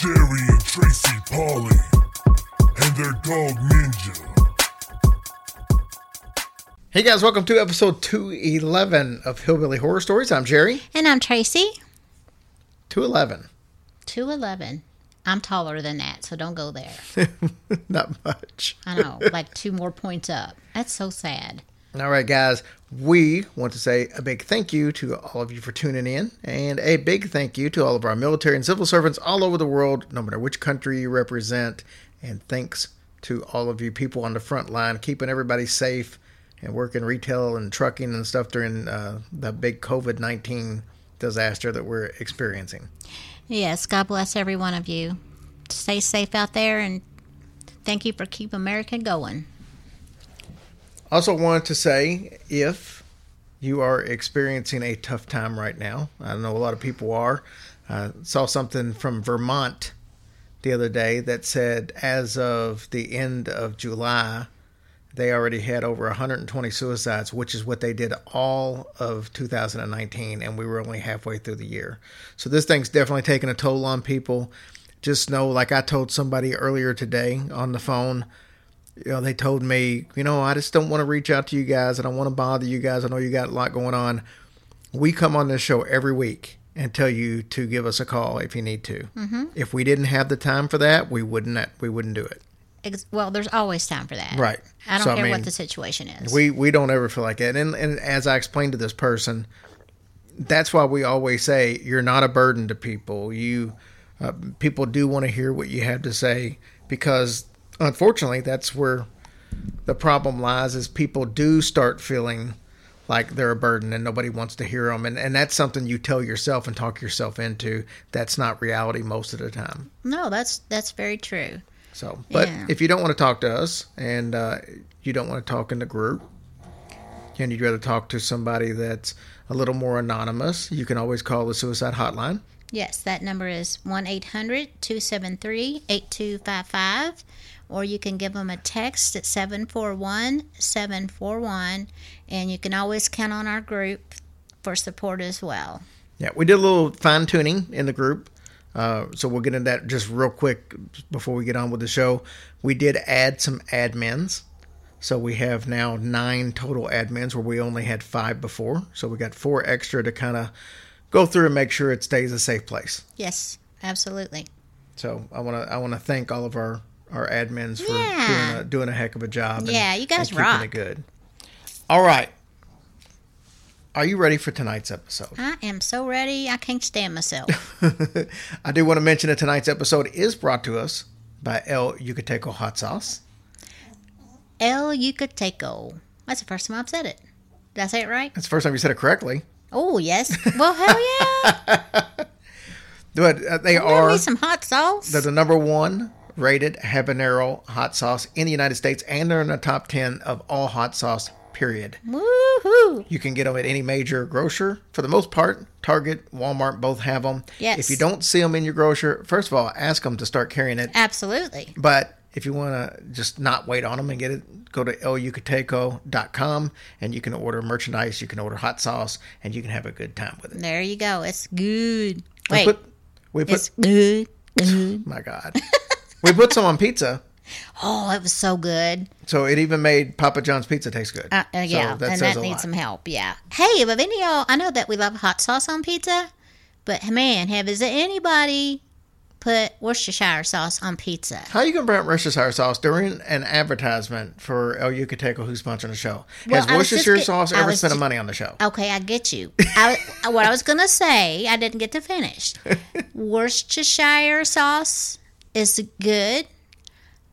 Jerry and Tracy Polly, and their dog Ninja. Hey guys, welcome to episode 211 of Hillbilly Horror Stories. I'm Jerry. And I'm Tracy, 211. 211. I'm taller than that, so don't go there. Not much. I know, like two more points up. That's so sad. All right, guys, we want to say a big thank you to all of you for tuning in, and a big thank you to all of our military and civil servants all over the world, no matter which country you represent. And thanks to all of you people on the front line, keeping everybody safe and working retail and trucking and stuff during uh, the big COVID 19 disaster that we're experiencing. Yes, God bless every one of you. Stay safe out there, and thank you for Keep America going. Also, wanted to say if you are experiencing a tough time right now, I know a lot of people are. I saw something from Vermont the other day that said as of the end of July, they already had over 120 suicides, which is what they did all of 2019, and we were only halfway through the year. So this thing's definitely taking a toll on people. Just know, like I told somebody earlier today on the phone, you know, they told me, you know, I just don't want to reach out to you guys. I don't want to bother you guys. I know you got a lot going on. We come on this show every week and tell you to give us a call if you need to. Mm-hmm. If we didn't have the time for that, we wouldn't. We wouldn't do it. Well, there's always time for that. Right. I don't So, I care mean, what the situation is. We we don't ever feel like that. And and as I explained to this person, that's why we always say you're not a burden to people. You uh, people do want to hear what you have to say because unfortunately that's where the problem lies is people do start feeling like they're a burden and nobody wants to hear them and, and that's something you tell yourself and talk yourself into that's not reality most of the time no, that's that's very true. so, but Yeah. if you don't want to talk to us and uh, you don't want to talk in the group, and you'd rather talk to somebody that's a little more anonymous, you can always call the suicide hotline. Yes, that number is 1 800 273 8255, or you can give them a text at 741 741, and you can always count on our group for support as well. Yeah, we did a little fine tuning in the group. Uh, so we'll get into that just real quick before we get on with the show. We did add some admins. So we have now nine total admins where we only had five before. So we got four extra to kind of go through and make sure it stays a safe place. Yes, absolutely. So I want to I want to thank all of our our admins for Yeah. doing a, doing a heck of a job. and- Yeah, you guys and keeping rock. it good. All right, are you ready for tonight's episode? I am so ready, I can't stand myself. I do want to mention that tonight's episode is brought to us by El Yucateco Hot Sauce. El Yucateco. That's the first time I've said it. Did I say it right? That's the first time you said it correctly. Oh, yes. Well, hell yeah. But uh, they are Give are me some hot sauce. they're the number one rated habanero hot sauce in the United States, and they're in the top ten of all hot sauce. Period. Woohoo. You can get them at any major grocer for the most part. Target, Walmart, both have them. Yes. If you don't see them in your grocer, first of all, ask them to start carrying it. Absolutely. But if you want to just not wait on them and get it, go to elyucateco.com and you can order merchandise, you can order hot sauce, and you can have a good time with it. There you go. It's good. We Wait, put, we put, it's good. Good. Mm-hmm. my God, we put some on pizza, Oh, it was so good. so it even made Papa John's pizza taste good. Uh, uh, So yeah, that and that needs lot. some help. Yeah. Hey, if any of y'all, I know that we love hot sauce on pizza, but man, have is anybody put Worcestershire sauce on pizza? How you gonna bring up Worcestershire sauce during an advertisement for El Yucateco, who's sponsoring the show? Well, Has just Worcestershire get- sauce ever spent ju- money on the show? Okay, I get you. I, what I was gonna say, I didn't get to finish. Worcestershire sauce is good,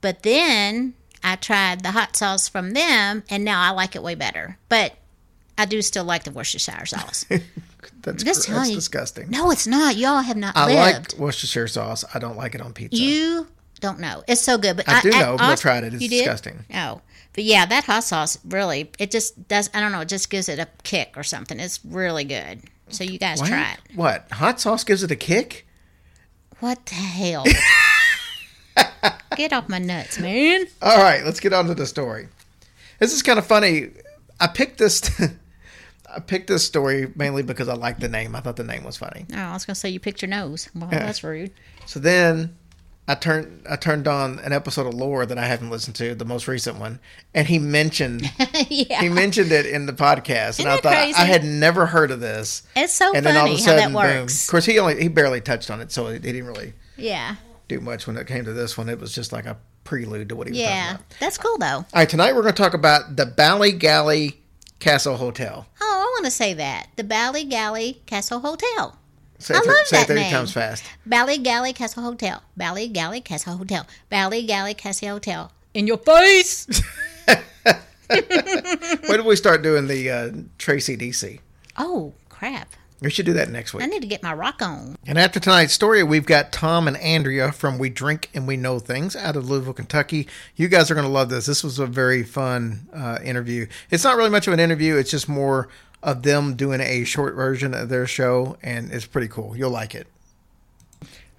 But then I tried the hot sauce from them, and now I like it way better. But I do still like the Worcestershire sauce. That's, gr- that's you. disgusting. no, it's not. Y'all have not I lived. like Worcestershire sauce. I don't like it on pizza. You don't know. It's so good, but I do know. I Os- tried it. It's you did? disgusting. Oh, but yeah, that hot sauce really it just does. I don't know. It just gives it a kick or something. It's really good. So you guys what? try it. What? Hot sauce gives it a kick? What the hell? Get off my nuts, man. All right, let's get on to the story. This is kind of funny. I picked this. I picked this story mainly because I liked the name. I thought the name was funny. Oh, I was gonna say you picked your nose. Well, that's rude. So then I turned I turned on an episode of Lore that I haven't listened to, the most recent one, and he mentioned yeah, he mentioned it in the podcast, and I that thought crazy? I had never heard of this. it's so And funny then all of a how sudden, that boom! works. Of course, he only he barely touched on it, so he didn't really Yeah, do much when it came to this one. It was just like a prelude to what he was talking yeah, about. that's cool though. All right, tonight we're going to talk about the Ballygally Castle Hotel. Oh, I want to say that the Ballygally Castle Hotel. Say I it, love say it that 30 name. times fast. Ballygally Castle Hotel. Ballygally Castle Hotel. Ballygally Castle Hotel. In your face. When did we start doing the uh, Tracy DC? oh crap! We should do that next week. I need to get my rock on. And after tonight's story, we've got Tom and Andrea from We Drink and We Know Things out of Louisville, Kentucky. You guys are going to love this. This was a very fun uh, interview. It's not really much of an interview, it's just more of them doing a short version of their show, and it's pretty cool. You'll like it.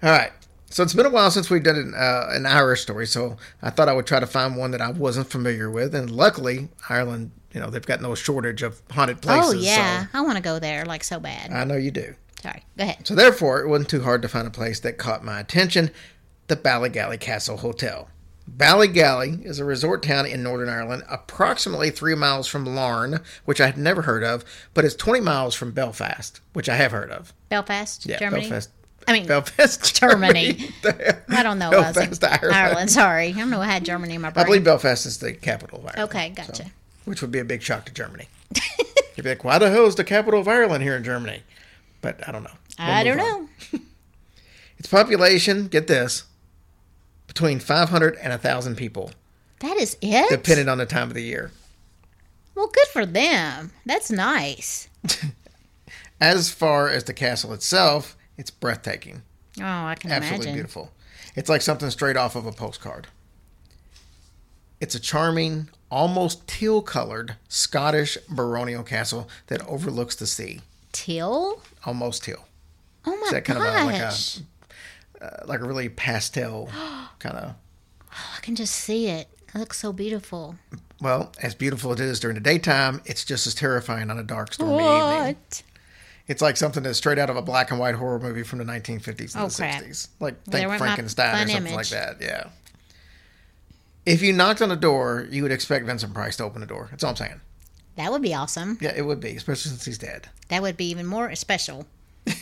All right. So it's been a while since we've done an, uh, an Irish story, so I thought I would try to find one that I wasn't familiar with. And luckily, Ireland, you know, they've got no shortage of haunted oh, places. oh yeah, So I want to go there like so bad. I know you do. Sorry, go ahead. So therefore, it wasn't too hard to find a place that caught my attention, the Ballygally Castle Hotel. Ballygally is a resort town in Northern Ireland, approximately three miles from Larne, which I had never heard of, but it's 20 miles from Belfast, which I have heard of. Belfast, Yeah, Germany. Belfast. I mean, Belfast, Germany. Germany. I don't know. Belfast, Ireland. Ireland. Sorry, I don't know. I had Germany in my brain. I believe Belfast is the capital of Ireland. Okay, gotcha. Which would be a big shock to Germany. You'd be like, why the hell is the capital of Ireland here in Germany? But I don't know. We'll I don't on. know. Its population, get this, between 500 and 1,000 people, That is it. depending on the time of the year. well, good for them. That's nice. As far as the castle itself, it's breathtaking. Oh, I can Absolutely imagine. beautiful. It's like something straight off of a postcard. It's a charming, almost teal colored Scottish baronial castle that overlooks the sea. Teal. Almost teal. Oh my that kind of a- like a- gosh! Uh, like a really pastel kind of. I can just see it. It looks so beautiful. Well, as beautiful as it is during the daytime, it's just as terrifying on a dark, stormy evening. What? It's like something that's straight out of a black and white horror movie from the 1950s and Oh, the crap. 60s. Like think Frankenstein or something image. like that. Yeah. If you knocked on the door, you would expect Vincent Price to open the door. That's all I'm saying. That would be awesome. Yeah, it would be, especially since he's dead. That would be even more special.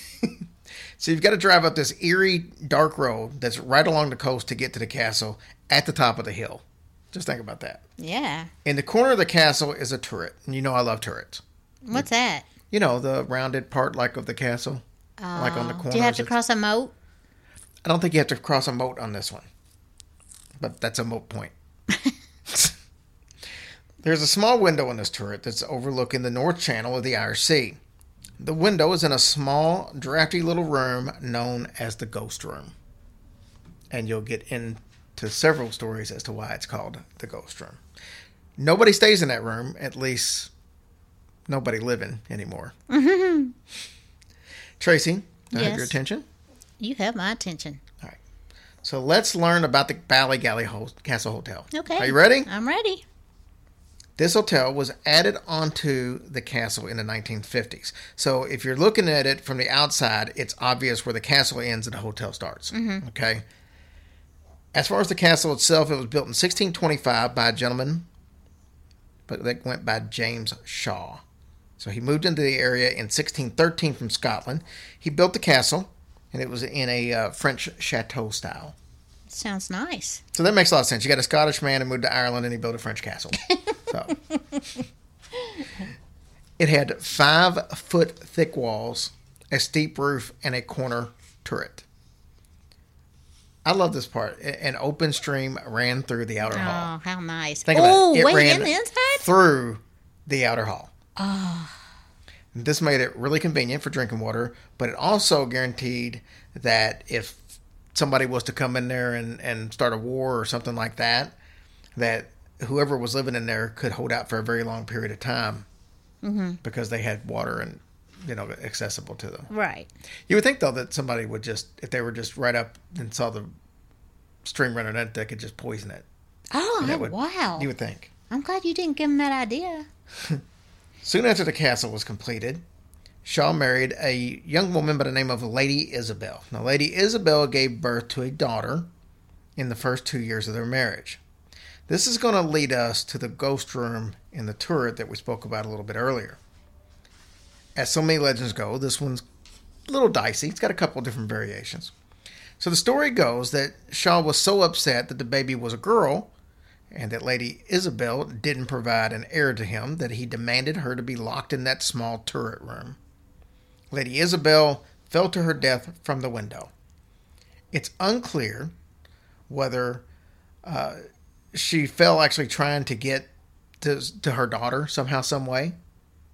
So you've got to drive up this eerie, dark road that's right along the coast to get to the castle at the top of the hill. Just think about that. Yeah. In the corner of the castle is a turret, and you know I love turrets. What's that? You know the rounded part, like of the castle, like on the Oh, corners. Do you have to It's- cross a moat? I don't think you have to cross a moat on this one, but that's a moat point. There's a small window in this turret that's overlooking the North Channel of the Irish Sea. The window is in a small, drafty little room known as the Ghost Room. And you'll get into several stories as to why it's called the Ghost Room. Nobody stays in that room, at least nobody living anymore. Mm-hmm. Tracy, I have your attention. You have my attention. So let's learn about the Ballygally Ho- Castle Hotel. Okay. Are you ready? I'm ready. This hotel was added onto the castle in the 1950s. So if you're looking at it from the outside, it's obvious where the castle ends and the hotel starts. Mm-hmm. Okay. As far as the castle itself, it was built in 1625 by a gentleman, but that went by James Shaw. So he moved into the area in 1613 from Scotland. He built the castle, and it was in a uh, French chateau style. Sounds nice. So that makes a lot of sense. You got a Scottish man who moved to Ireland and he built a French castle. so it had five foot thick walls, a steep roof, and a corner turret. I love this part. An open stream ran through the outer hall. Oh, how nice. Think about oh, it. It wait, ran in the inside? through the outer hall. This made it really convenient for drinking water, but it also guaranteed that if somebody was to come in there and, and start a war or something like that, that whoever was living in there could hold out for a very long period of time mm-hmm. because they had water and you know accessible to them. Right. You would think though that somebody would just if they were just right up and saw the stream running in, they could just poison it. Oh, That oh, would- wow. You would think. I'm glad you didn't give him that idea. Soon after the castle was completed, Shaw married a young woman by the name of Lady Isabel. Now, Lady Isabel gave birth to a daughter in the first two years of their marriage. This is going to lead us to the ghost room in the turret that we spoke about a little bit earlier. As so many legends go, this one's a little dicey. It's got a couple of different variations. So the story goes that Shaw was so upset that the baby was a girl and that Lady Isabel didn't provide an heir to him that he demanded her to be locked in that small turret room. Lady Isabel fell to her death from the window. It's unclear whether uh, she fell actually trying to get to, to her daughter somehow, some way,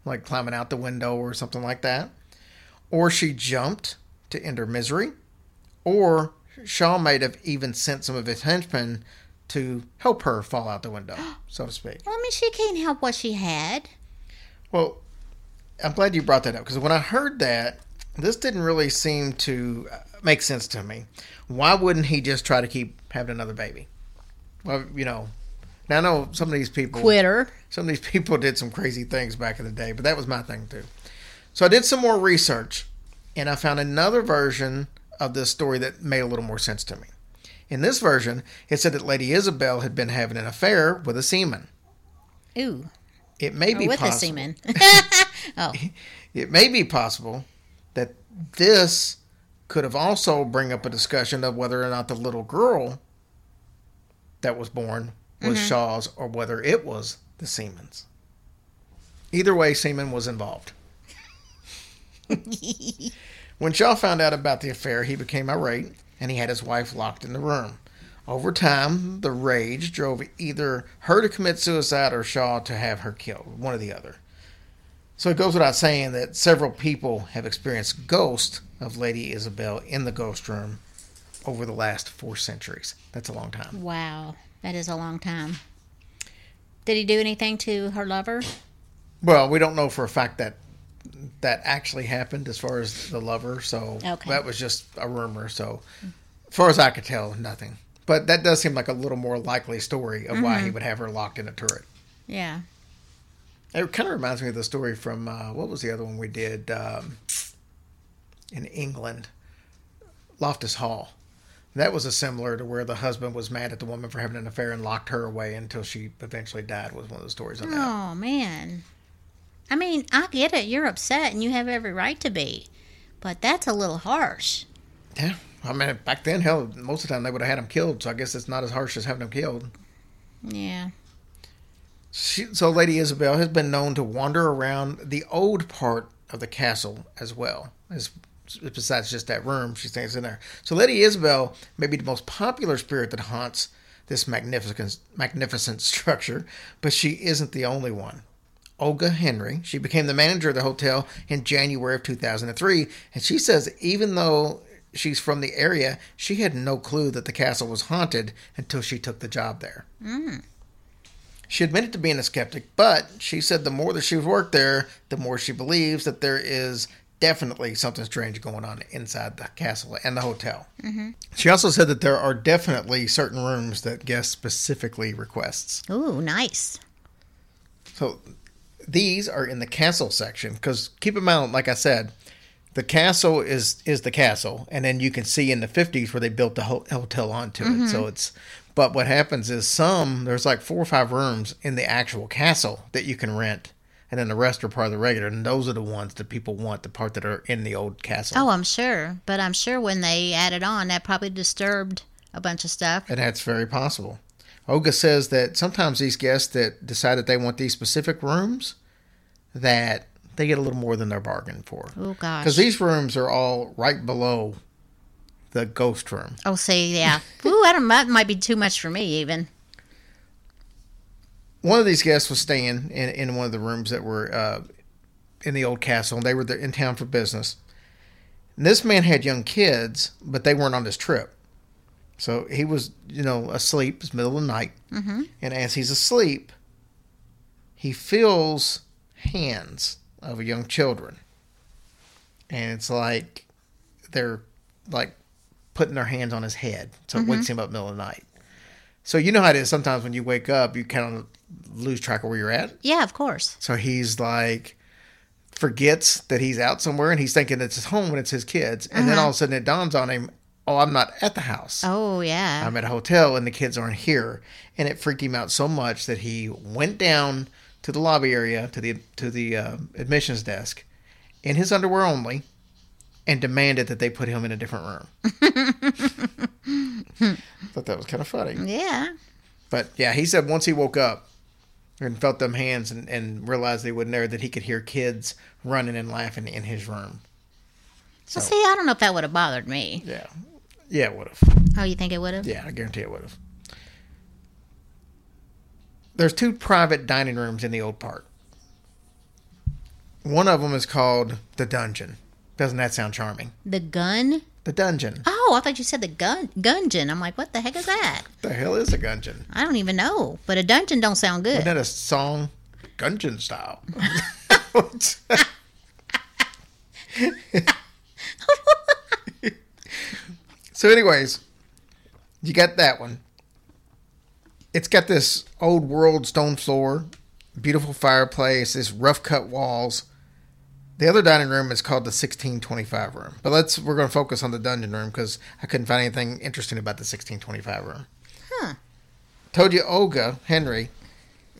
like climbing out the window or something like that, or she jumped to end her misery, or Shaw might have even sent some of his henchmen to help her fall out the window, so to speak. Well, I mean, she can't help what she had. Well, I'm glad you brought that up because when I heard that, this didn't really seem to uh, make sense to me. Why wouldn't he just try to keep having another baby? Well, you know, now I know some of these people Quitter. some of these people did some crazy things back in the day, but that was my thing too. So I did some more research and I found another version of this story that made a little more sense to me. In this version, it said that Lady Isabel had been having an affair with a seaman. Ooh. It may Or be with possible. a seaman. oh, It may be possible that this could have also bring up a discussion of whether or not the little girl that was born was mm-hmm. Shaw's or whether it was the Seaman's. Either way, Seaman was involved. when Shaw found out about the affair, he became irate and he had his wife locked in the room. Over time, the rage drove either her to commit suicide or Shaw to have her killed, one or the other. So it goes without saying that several people have experienced ghosts of Lady Isabel in the ghost room over the last four centuries. That's a long time. wow. That is a long time. Did he do anything to her lover? Well, we don't know for a fact that that actually happened as far as the lover, so Okay. that was just a rumor. So, as far as I could tell, nothing. But that does seem like a little more likely story of why he would have her locked in a turret. Yeah. It kind of reminds me of the story from uh, what was the other one we did um, in England, Loftus Hall. That was a similar to where the husband was mad at the woman for having an affair and locked her away until she eventually died. Was one of the stories on that. Oh, man. I mean, I get it. You're upset and you have every right to be. But that's a little harsh. Yeah, I mean back then, hell, most of the time they would have had him killed. So I guess it's not as harsh as having him killed. Yeah. She, so Lady Isabel has been known to wander around the old part of the castle as well as besides just that room she stays in there. So Lady Isabel may be the most popular spirit that haunts this magnificent magnificent structure, but she isn't the only one. Olga Henry, she became the manager of the hotel in January of 2003, and she says even though she's from the area, she had no clue that the castle was haunted until she took the job there. She admitted to being a skeptic, but she said the more that she's worked there, the more she believes that there is definitely something strange going on inside the castle and the hotel. Mm-hmm. She also said that there are definitely certain rooms that guests specifically requests. Ooh, nice. So these are in the castle section because keep in mind, like I said, the castle is is the castle, and then you can see in the fifties where they built the ho- hotel onto it. So mm-hmm. it's but what happens is some there's like four or five rooms in the actual castle that you can rent, and then the rest are part of the regular, and those are the ones that people want, the part that are in the old castle. Oh, I'm sure. But I'm sure when they added on, that probably disturbed a bunch of stuff. And that's very possible. Olga says that sometimes these guests that decide that they want these specific rooms, that they get a little more than they're bargain for. Oh, gosh. Because these rooms are all right below the ghost room. Oh, see, yeah. Ooh, I don't, that might be too much for me, even. One of these guests was staying in, in one of the rooms that were uh, in the old castle, and they were there in town for business. And this man had young kids, but they weren't on this trip. So he was, you know, asleep. It's middle of the night. Mm-hmm. And as he's asleep, he feels hands of young children. And it's like they're like putting their hands on his head. So it wakes him up middle of the night. So you know how it is sometimes when you wake up, you kind of lose track of where you're at. Yeah, of course. So he's like forgets that he's out somewhere and he's thinking it's his home and it's his kids. And then all of a sudden it dawns on him, oh, I'm not at the house. Oh, yeah. I'm at a hotel and the kids aren't here. And it freaked him out so much that he went down to the lobby area to the to the uh, admissions desk in his underwear only and demanded that they put him in a different room. Thought that was kind of funny. yeah. But yeah, he said once he woke up and felt them hands and, and realized they wouldn't there that he could hear kids running and laughing in his room. So Well, see, I don't know if that would have bothered me. yeah, yeah, it would have. Oh, you think it would have? Yeah, I guarantee it would have. There's two private dining rooms in the old park. One of them is called the Dungeon. Doesn't that sound charming? The gun? The Dungeon. Oh, I thought you said the gun gungeon. I'm like, what the heck is that? The hell is a Gungeon? I don't even know. But a dungeon don't sound good. Isn't that a song? Gungeon style. so, anyways, you got that one. It's got this old world stone floor, beautiful fireplace, this rough cut walls. The other dining room is called the 1625 room. But let's we're going to focus on the dungeon room because I couldn't find anything interesting about the 1625 room. Huh. Told you Olga Henry,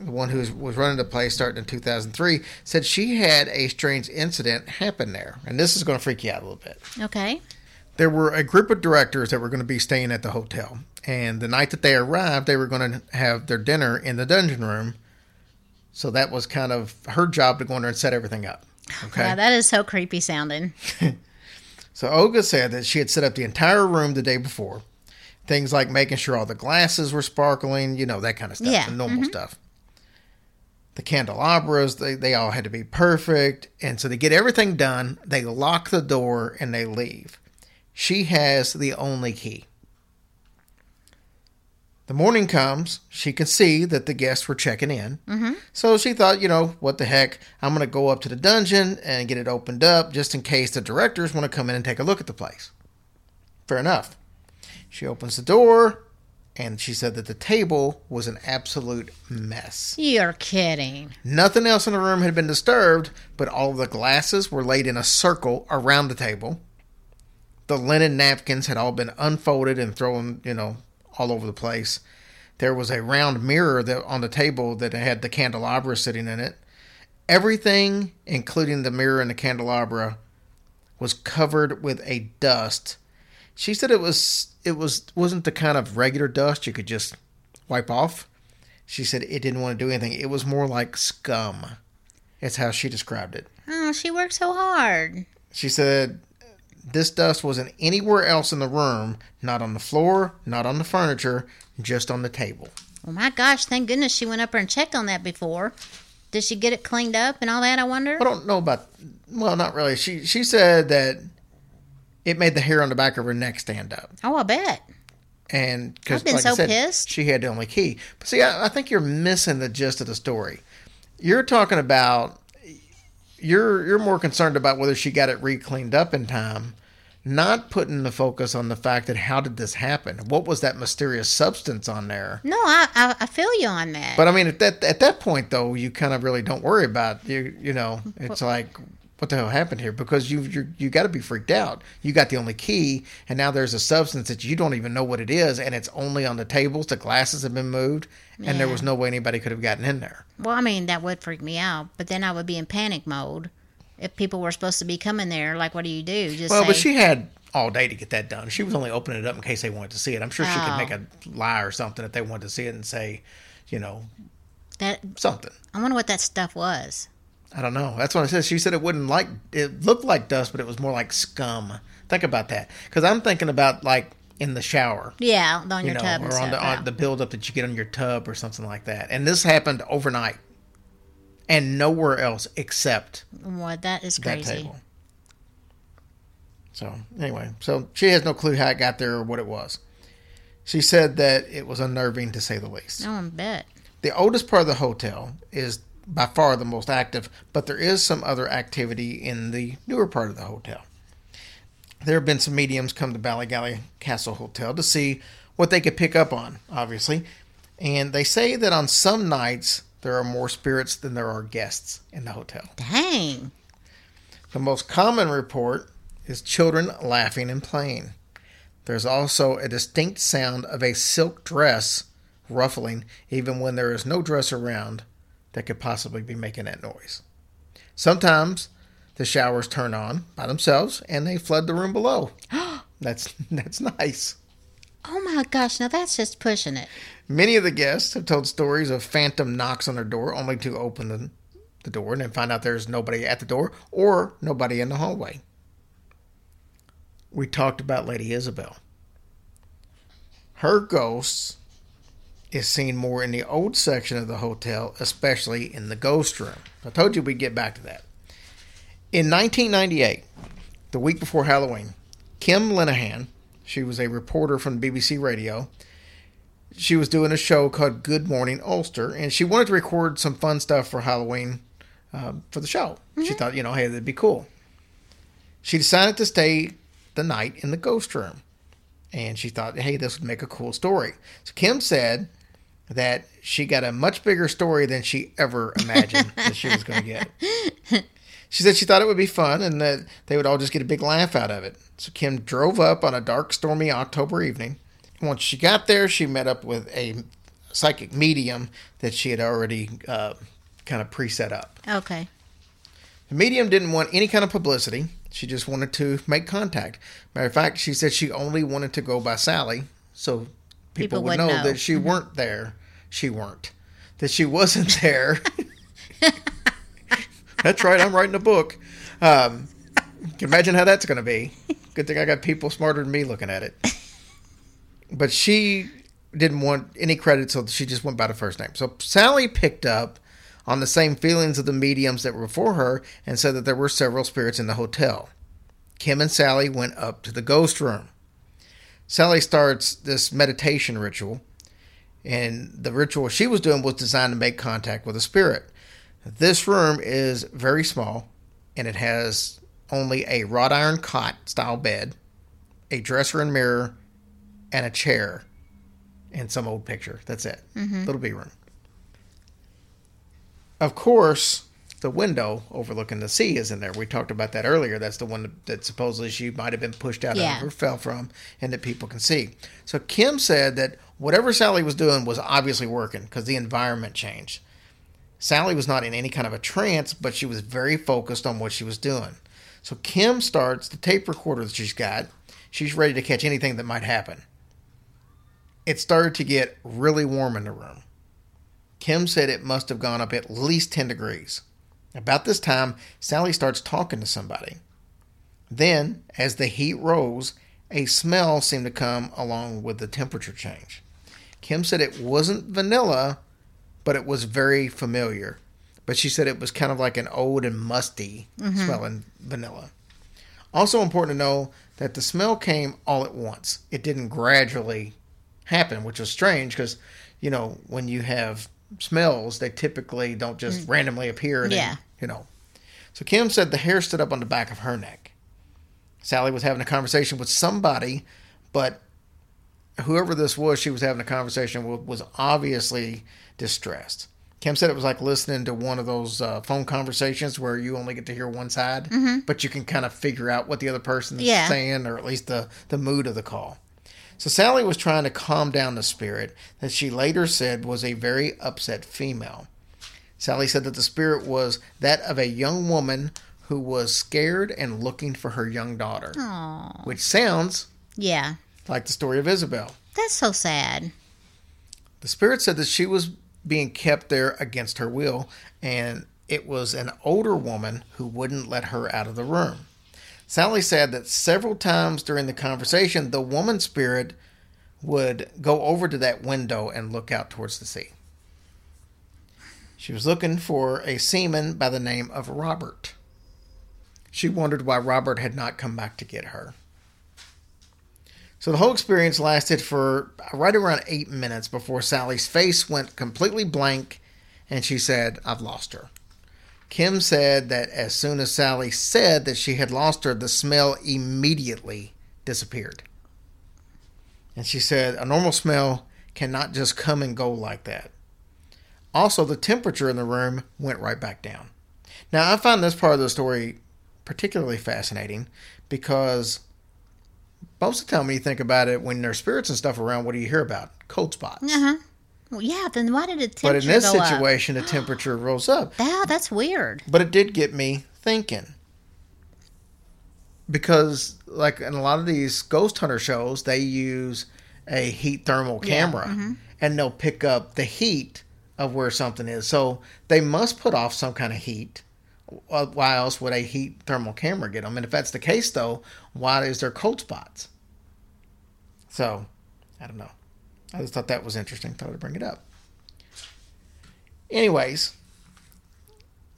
the one who was, was running the place starting in 2003, said she had a strange incident happen there. And this is going to freak you out a little bit. Okay. There were a group of directors that were going to be staying at the hotel. And the night that they arrived, they were going to have their dinner in the dungeon room. So that was kind of her job to go in there and set everything up. Okay. Yeah, that is so creepy sounding. So Olga said that she had set up the entire room the day before. Things like making sure all the glasses were sparkling, you know, that kind of stuff, Yeah, the normal mm-hmm. stuff. The candelabras, they, they all had to be perfect. And so they get everything done, they lock the door, and they leave. She has the only key. The morning comes, she can see that the guests were checking in. Mm-hmm. So she thought, you know, what the heck, I'm going to go up to the dungeon and get it opened up just in case the directors want to come in and take a look at the place. Fair enough. She opens the door, and she said that the table was an absolute mess. You're kidding. Nothing else in the room had been disturbed, but all of the glasses were laid in a circle around the table. The linen napkins had all been unfolded and thrown, you know, all over the place. There was a round mirror that on the table that had the candelabra sitting in it. Everything, including the mirror and the candelabra, was covered with a dust. She said it was it was wasn't the kind of regular dust you could just wipe off. She said it didn't want to do anything. It was more like scum. That's how she described it. Oh, she worked so hard. She said this dust wasn't anywhere else in the room, not on the floor, not on the furniture, just on the table. Oh my gosh, thank goodness she went up there and checked on that before. Did she get it cleaned up and all that, I wonder? I don't know about well, not really. She she said that it made the hair on the back of her neck stand up. Oh, I bet. And because I've been I so said, pissed. she had the only key. But see, I, I think you're missing the gist of the story. You're talking about you're you're more concerned about whether she got it re-cleaned up in time, not putting the focus on the fact that how did this happen? What was that mysterious substance on there? No, I, I, I feel you on that. But I mean, at that at that point though, you kind of really don't worry about you. You know, it's like what the hell happened here because you you you got to be freaked out. You got the only key, and now there's a substance that you don't even know what it is, and it's only on the tables. The glasses have been moved, and there was no way anybody could have gotten in there. well, I mean, that would freak me out. But then I would be in panic mode if people were supposed to be coming there. Like, what do you do? Just Well, say, but she had all day to get that done. She was only opening it up in case they wanted to see it. I'm sure she could Oh. make a lie or something if they wanted to see it and say, you know, that. something. I wonder what that stuff was. I don't know. That's what I said. She said it wouldn't like it looked like dust, but it was more like scum. Think about that, because I'm thinking about like in the shower, Yeah, on you your know, tub or on the on the buildup that you get on your tub or something like that. And this happened overnight, and nowhere else except what that is that crazy. table. So anyway, so she has no clue how it got there or what it was. She said that it was unnerving to say the least. Oh, I bet. The oldest part of the hotel is by far the most active, but there is some other activity in the newer part of the hotel. There have been some mediums come to Ballygally Castle Hotel to see what they could pick up on, obviously. And they say that on some nights there are more spirits than there are guests in the hotel. Dang. The most common report is children laughing and playing. There's also a distinct sound of a silk dress ruffling, even when there is no dress around that could possibly be making that noise. Sometimes the showers turn on by themselves and they flood the room below. that's that's nice. Oh my gosh, now that's just pushing it. Many of the guests have told stories of phantom knocks on their door only to open the, the door and then find out there's nobody at the door or nobody in the hallway. We talked about Lady Isabel. Her ghost is seen more in the old section of the hotel, especially in the ghost room. I told you we'd get back to that. In 1998, the week before Halloween, Kim Lenaghan, she was a reporter from BBC Radio, she was doing a show called Good Morning Ulster, and she wanted to record some fun stuff for Halloween uh, for the show. She thought, you know, hey, that'd be cool. She decided to stay the night in the ghost room, and she thought, hey, this would make a cool story. So Kim said that she got a much bigger story than she ever imagined that she was going to get. She said she thought it would be fun and that they would all just get a big laugh out of it. So Kim drove up on a dark, stormy October evening. Once she got there, she met up with a psychic medium that she had already uh, kind of preset up. Okay. The medium didn't want any kind of publicity. She just wanted to make contact. Matter of fact, she said she only wanted to go by Sally so people, People would know, know. that she weren't there. She weren't. That she wasn't there. that's right. I'm writing a book. Um, can imagine how that's going to be. Good thing I got people smarter than me looking at it. But she didn't want any credit, so she just went by the first name. So Sally picked up on the same feelings of the mediums that were before her and said that there were several spirits in the hotel. Kim and Sally went up to the ghost room. Sally starts this meditation ritual, and the ritual she was doing was designed to make contact with a spirit. This room is very small, and it has only a wrought iron cot style bed, a dresser and mirror, and a chair, and some old picture. That's it. Mm-hmm. Little B room. Of course, the window overlooking the sea is in there. We talked about that earlier. That's the one that, supposedly she might have been pushed out Yeah. of or fell from, and that people can see. So Kim said that whatever Sally was doing was obviously working because the environment changed. Sally was not in any kind of a trance, but she was very focused on what she was doing. So Kim starts the tape recorder that she's got. She's ready to catch anything that might happen. It started to get really warm in the room. Kim said it must have gone up at least 10 degrees. About this time, Sally starts talking to somebody. Then, as the heat rose, a smell seemed to come along with the temperature change. Kim said it wasn't vanilla, but it was very familiar. But she said it was kind of like an old and musty mm-hmm. smelling vanilla. Also important to know that the smell came all at once. It didn't gradually happen, which was strange because, you know, when you have smells, they typically don't just randomly appear. And then, Yeah. you know. So Kim said the hair stood up on the back of her neck. Sally was having a conversation with somebody, but whoever this was, she was having a conversation with was obviously distressed. Kim said it was like listening to one of those uh, phone conversations where you only get to hear one side, but you can kind of figure out what the other person's Yeah. saying, or at least the, the mood of the call. So Sally was trying to calm down the spirit that she later said was a very upset female. Sally said that the spirit was that of a young woman who was scared and looking for her young daughter, Oh, which sounds yeah. like the story of Isabel. That's so sad. The spirit said that she was being kept there against her will, and it was an older woman who wouldn't let her out of the room. Sally said that several times during the conversation, the woman spirit would go over to that window and look out towards the sea. She was looking for a seaman by the name of Robert. She wondered why Robert had not come back to get her. So the whole experience lasted for right around eight minutes before Sally's face went completely blank and she said, I've lost her. Kim said that as soon as Sally said that she had lost her, the smell immediately disappeared. And she said, a normal smell cannot just come and go like that. Also, the temperature in the room went right back down. Now, I find this part of the story particularly fascinating because most of the time when you think about it, when there's spirits and stuff around, what do you hear about? Cold spots. Uh huh. Well, yeah. Then why did the But in this go up? situation, the temperature rose up. Wow, that's weird. But it did get me thinking. Because, like in a lot of these ghost hunter shows, they use a heat thermal Yeah, camera and they'll pick up the heat of where something is. So they must put off some kind of heat. Uh, Why else would a heat thermal camera get them? And if that's the case, though, why is there cold spots? So, I don't know. I just thought that was interesting. Thought I'd bring it up. Anyways,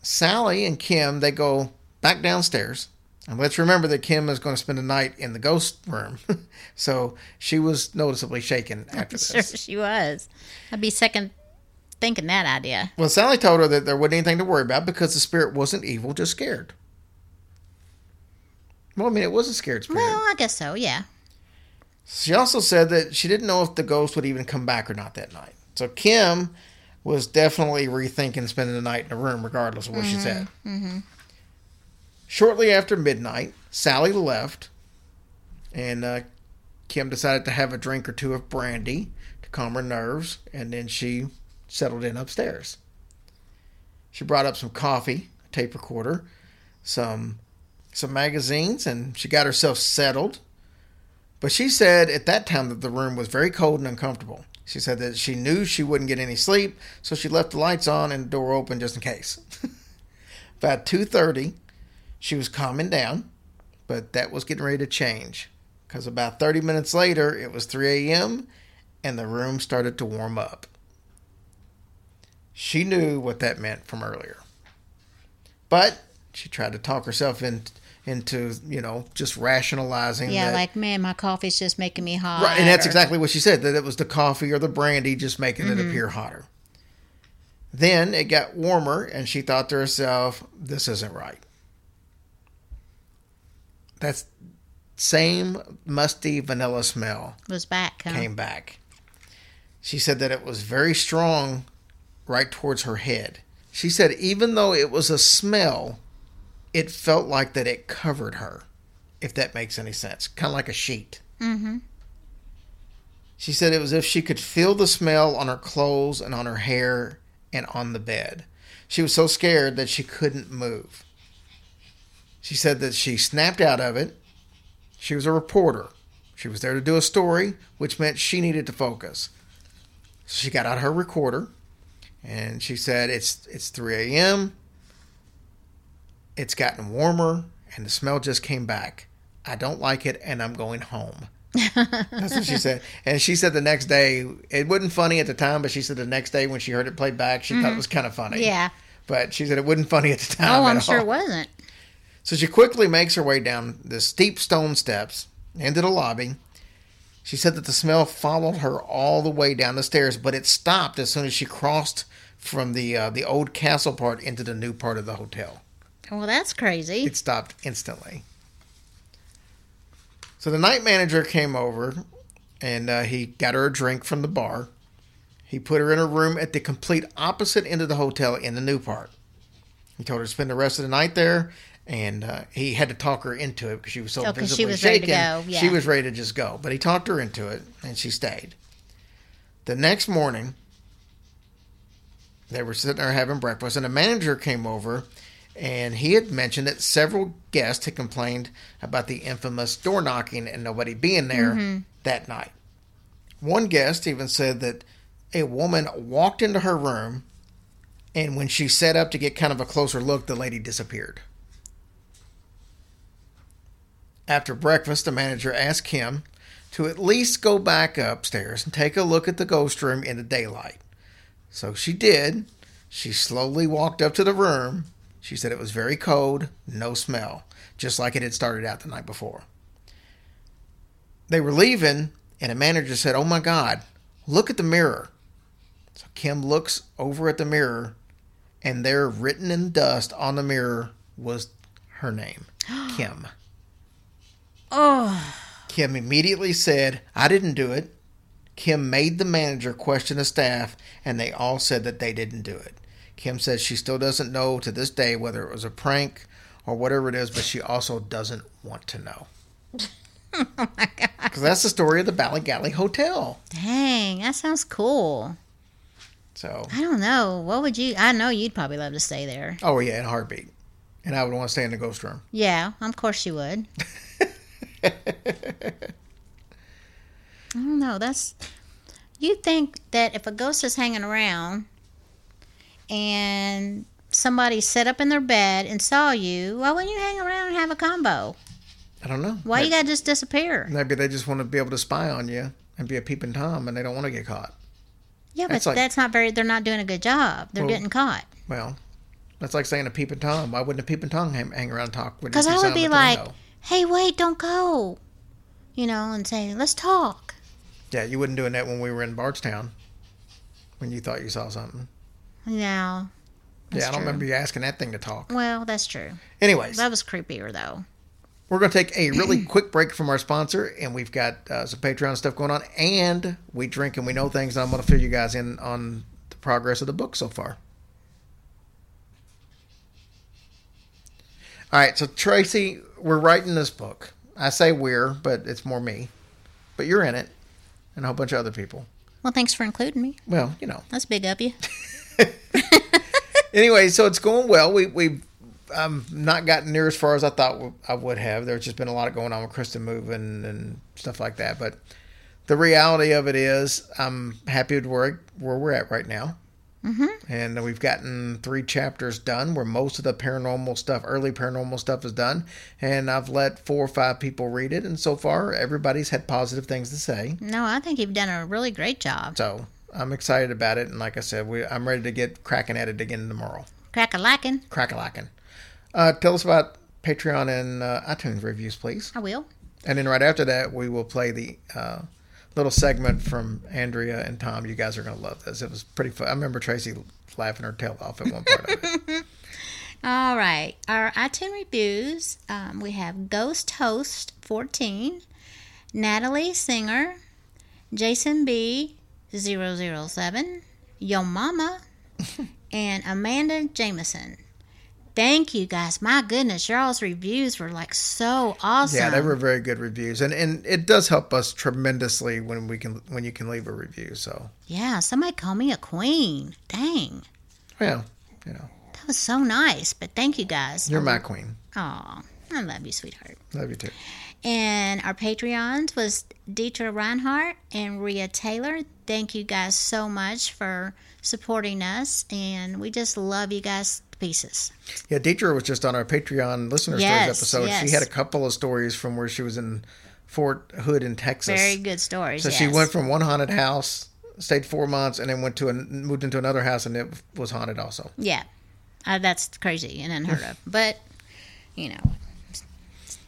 Sally and Kim they go back downstairs. And let's remember that Kim is going to spend the night in the ghost room. so she was noticeably shaken after Sure, this. she was. I'd be second thinking that idea. Well, Sally told her that there wasn't anything to worry about because the spirit wasn't evil, just scared. Well, I mean, it was a scared spirit. Well, I guess so. Yeah. She also said that she didn't know if the ghost would even come back or not that night. So Kim was definitely rethinking spending the night in the room, regardless of what she said. Mm-hmm. Shortly after midnight, Sally left, and uh, Kim decided to have a drink or two of brandy to calm her nerves, and then she settled in upstairs. She brought up some coffee, a tape recorder, some some magazines, and she got herself settled. But she said at that time that the room was very cold and uncomfortable. She said that she knew she wouldn't get any sleep, so she left the lights on and the door open just in case. About 2:30, she was calming down, but that was getting ready to change cuz about 30 minutes later, it was 3 a.m. and the room started to warm up. She knew what that meant from earlier. But she tried to talk herself in, into, you know, just rationalizing Yeah, that like man, my coffee's just making me hot. Right, and that's or- exactly what she said that it was the coffee or the brandy just making it mm-hmm. appear hotter. Then it got warmer, and she thought to herself, "This isn't right." That's same musty vanilla smell was back. Huh? came back. She said that it was very strong right towards her head. She said even though it was a smell, it felt like that it covered her, if that makes any sense. Kind of like a sheet. Mm-hmm. She said it was as if she could feel the smell on her clothes and on her hair and on the bed. She was so scared that she couldn't move. She said that she snapped out of it. She was a reporter. She was there to do a story, which meant she needed to focus. So she got out her recorder and she said it's it's 3 a.m. It's gotten warmer and the smell just came back. I don't like it and I'm going home. That's what she said. And she said the next day, it wasn't funny at the time, but she said the next day when she heard it played back, she thought it was kind of funny. Mm-hmm. Yeah. But she said it wasn't funny at the time. Oh, I'm sure all. it wasn't. So she quickly makes her way down the steep stone steps into the lobby. She said that the smell followed her all the way down the stairs, but it stopped as soon as she crossed from the uh, the old castle part into the new part of the hotel. Well, that's crazy. It stopped instantly. So the night manager came over and uh, he got her a drink from the bar. He put her in a room at the complete opposite end of the hotel in the new part. He told her to spend the rest of the night there, and uh, he had to talk her into it because she was so Oh, visibly she was ready to shaken. go, yeah. She was ready to just go, but he talked her into it, and she stayed. The next morning, they were sitting there having breakfast, and a manager came over, and he had mentioned that several guests had complained about the infamous door knocking and nobody being there Mm-hmm. that night. One guest even said that a woman walked into her room, and when she sat up to get kind of a closer look, the lady disappeared. After breakfast, the manager asked Kim to at least go back upstairs and take a look at the ghost room in the daylight. So she did. She slowly walked up to the room. She said it was very cold, no smell, just like it had started out the night before. They were leaving, and a manager said, Oh my God, look at the mirror. So Kim looks over at the mirror, and there, written in dust on the mirror, was her name Kim. Oh, Kim immediately said, I didn't do it. Kim made the manager question the staff, and they all said that they didn't do it. Kim says she still doesn't know to this day whether it was a prank or whatever it is, but she also doesn't want to know. oh my God. Because that's the story of the Ballygally Hotel. Dang, that sounds cool. So, I don't know. What would you? I know you'd probably love to stay there. oh yeah, in a heartbeat. And I would want to stay in the ghost room. Yeah, of course you would. I don't know. That's you think that if a ghost is hanging around and somebody sat up in their bed and saw you, why wouldn't you hang around and have a combo? I don't know. Why you gotta just disappear? maybe they just want to be able to spy on you and be a peeping tom, and they don't want to get caught. Yeah, but That's like- that's not very. They're not doing a good job. They're Well, getting caught. Well, that's like saying a peeping tom. Why wouldn't a peeping tom hang, hang around and talk? Because I would be like, window? "Hey, wait, don't go," you know, and say, "Let's talk." yeah, you wouldn't doing that when we were in Bardstown, when you thought you saw something. No. Yeah, I don't true. remember you asking that thing to talk. Well, that's true. Anyways, That was creepier though. we're going to take a really quick break from our sponsor, and we've got uh, some Patreon stuff going on, and we drink and we know things. And I'm going to fill you guys in on the progress of the book so far. All right, so Tracy, we're writing this book. I say we're, but it's more me. But you're in it, and a whole bunch of other people. Well, thanks for including me. Well, you know. That's big of you. anyway, so it's going well. We we've um, not gotten near as far as I thought I would have. There's just been a lot going on with Kristen moving and stuff like that. But the reality of it is, I'm happy with where where we're at right now. Mm-hmm. And we've gotten three chapters done, where most of the paranormal stuff, early paranormal stuff, is done. And I've let four or five people read it, and so far everybody's had positive things to say. No, I think you've done a really great job. So I'm excited about it. And like I said, we I'm ready to get cracking at it again tomorrow. Crack a lacking. crack-a-lackin'. Uh, tell us about Patreon and uh, iTunes reviews, please. I will. And then right after that, we will play the uh, little segment from Andrea and Tom. You guys are going to love this. It was pretty fun. I remember Tracy laughing her tail off at one part of it. All right. Our iTunes reviews um, we have Ghost Host 14, Natalie Singer, Jason B 007, Yo Mama, and Amanda Jameson. Thank you guys. My goodness, y'all's reviews were like so awesome. Yeah, they were very good reviews, and and it does help us tremendously when we can when you can leave a review. So Yeah, somebody called me a queen. Dang. yeah, you know, That was so nice. But thank you guys. you're my queen. Aw, I love you, sweetheart. Love you too. And our Patreons was Dietra Reinhardt and Rhea Taylor. Thank you guys so much for supporting us. And we just love you guys to pieces. Yeah, Deidre was just on our Patreon listener Yes, stories episode. She had a couple of stories from where she was in Fort Hood in Texas. Very good stories. So yes. she went from one haunted house, stayed four months, and then went to a, moved into another house, and it was haunted also. Yeah. Uh, that's crazy and unheard of. But, you know,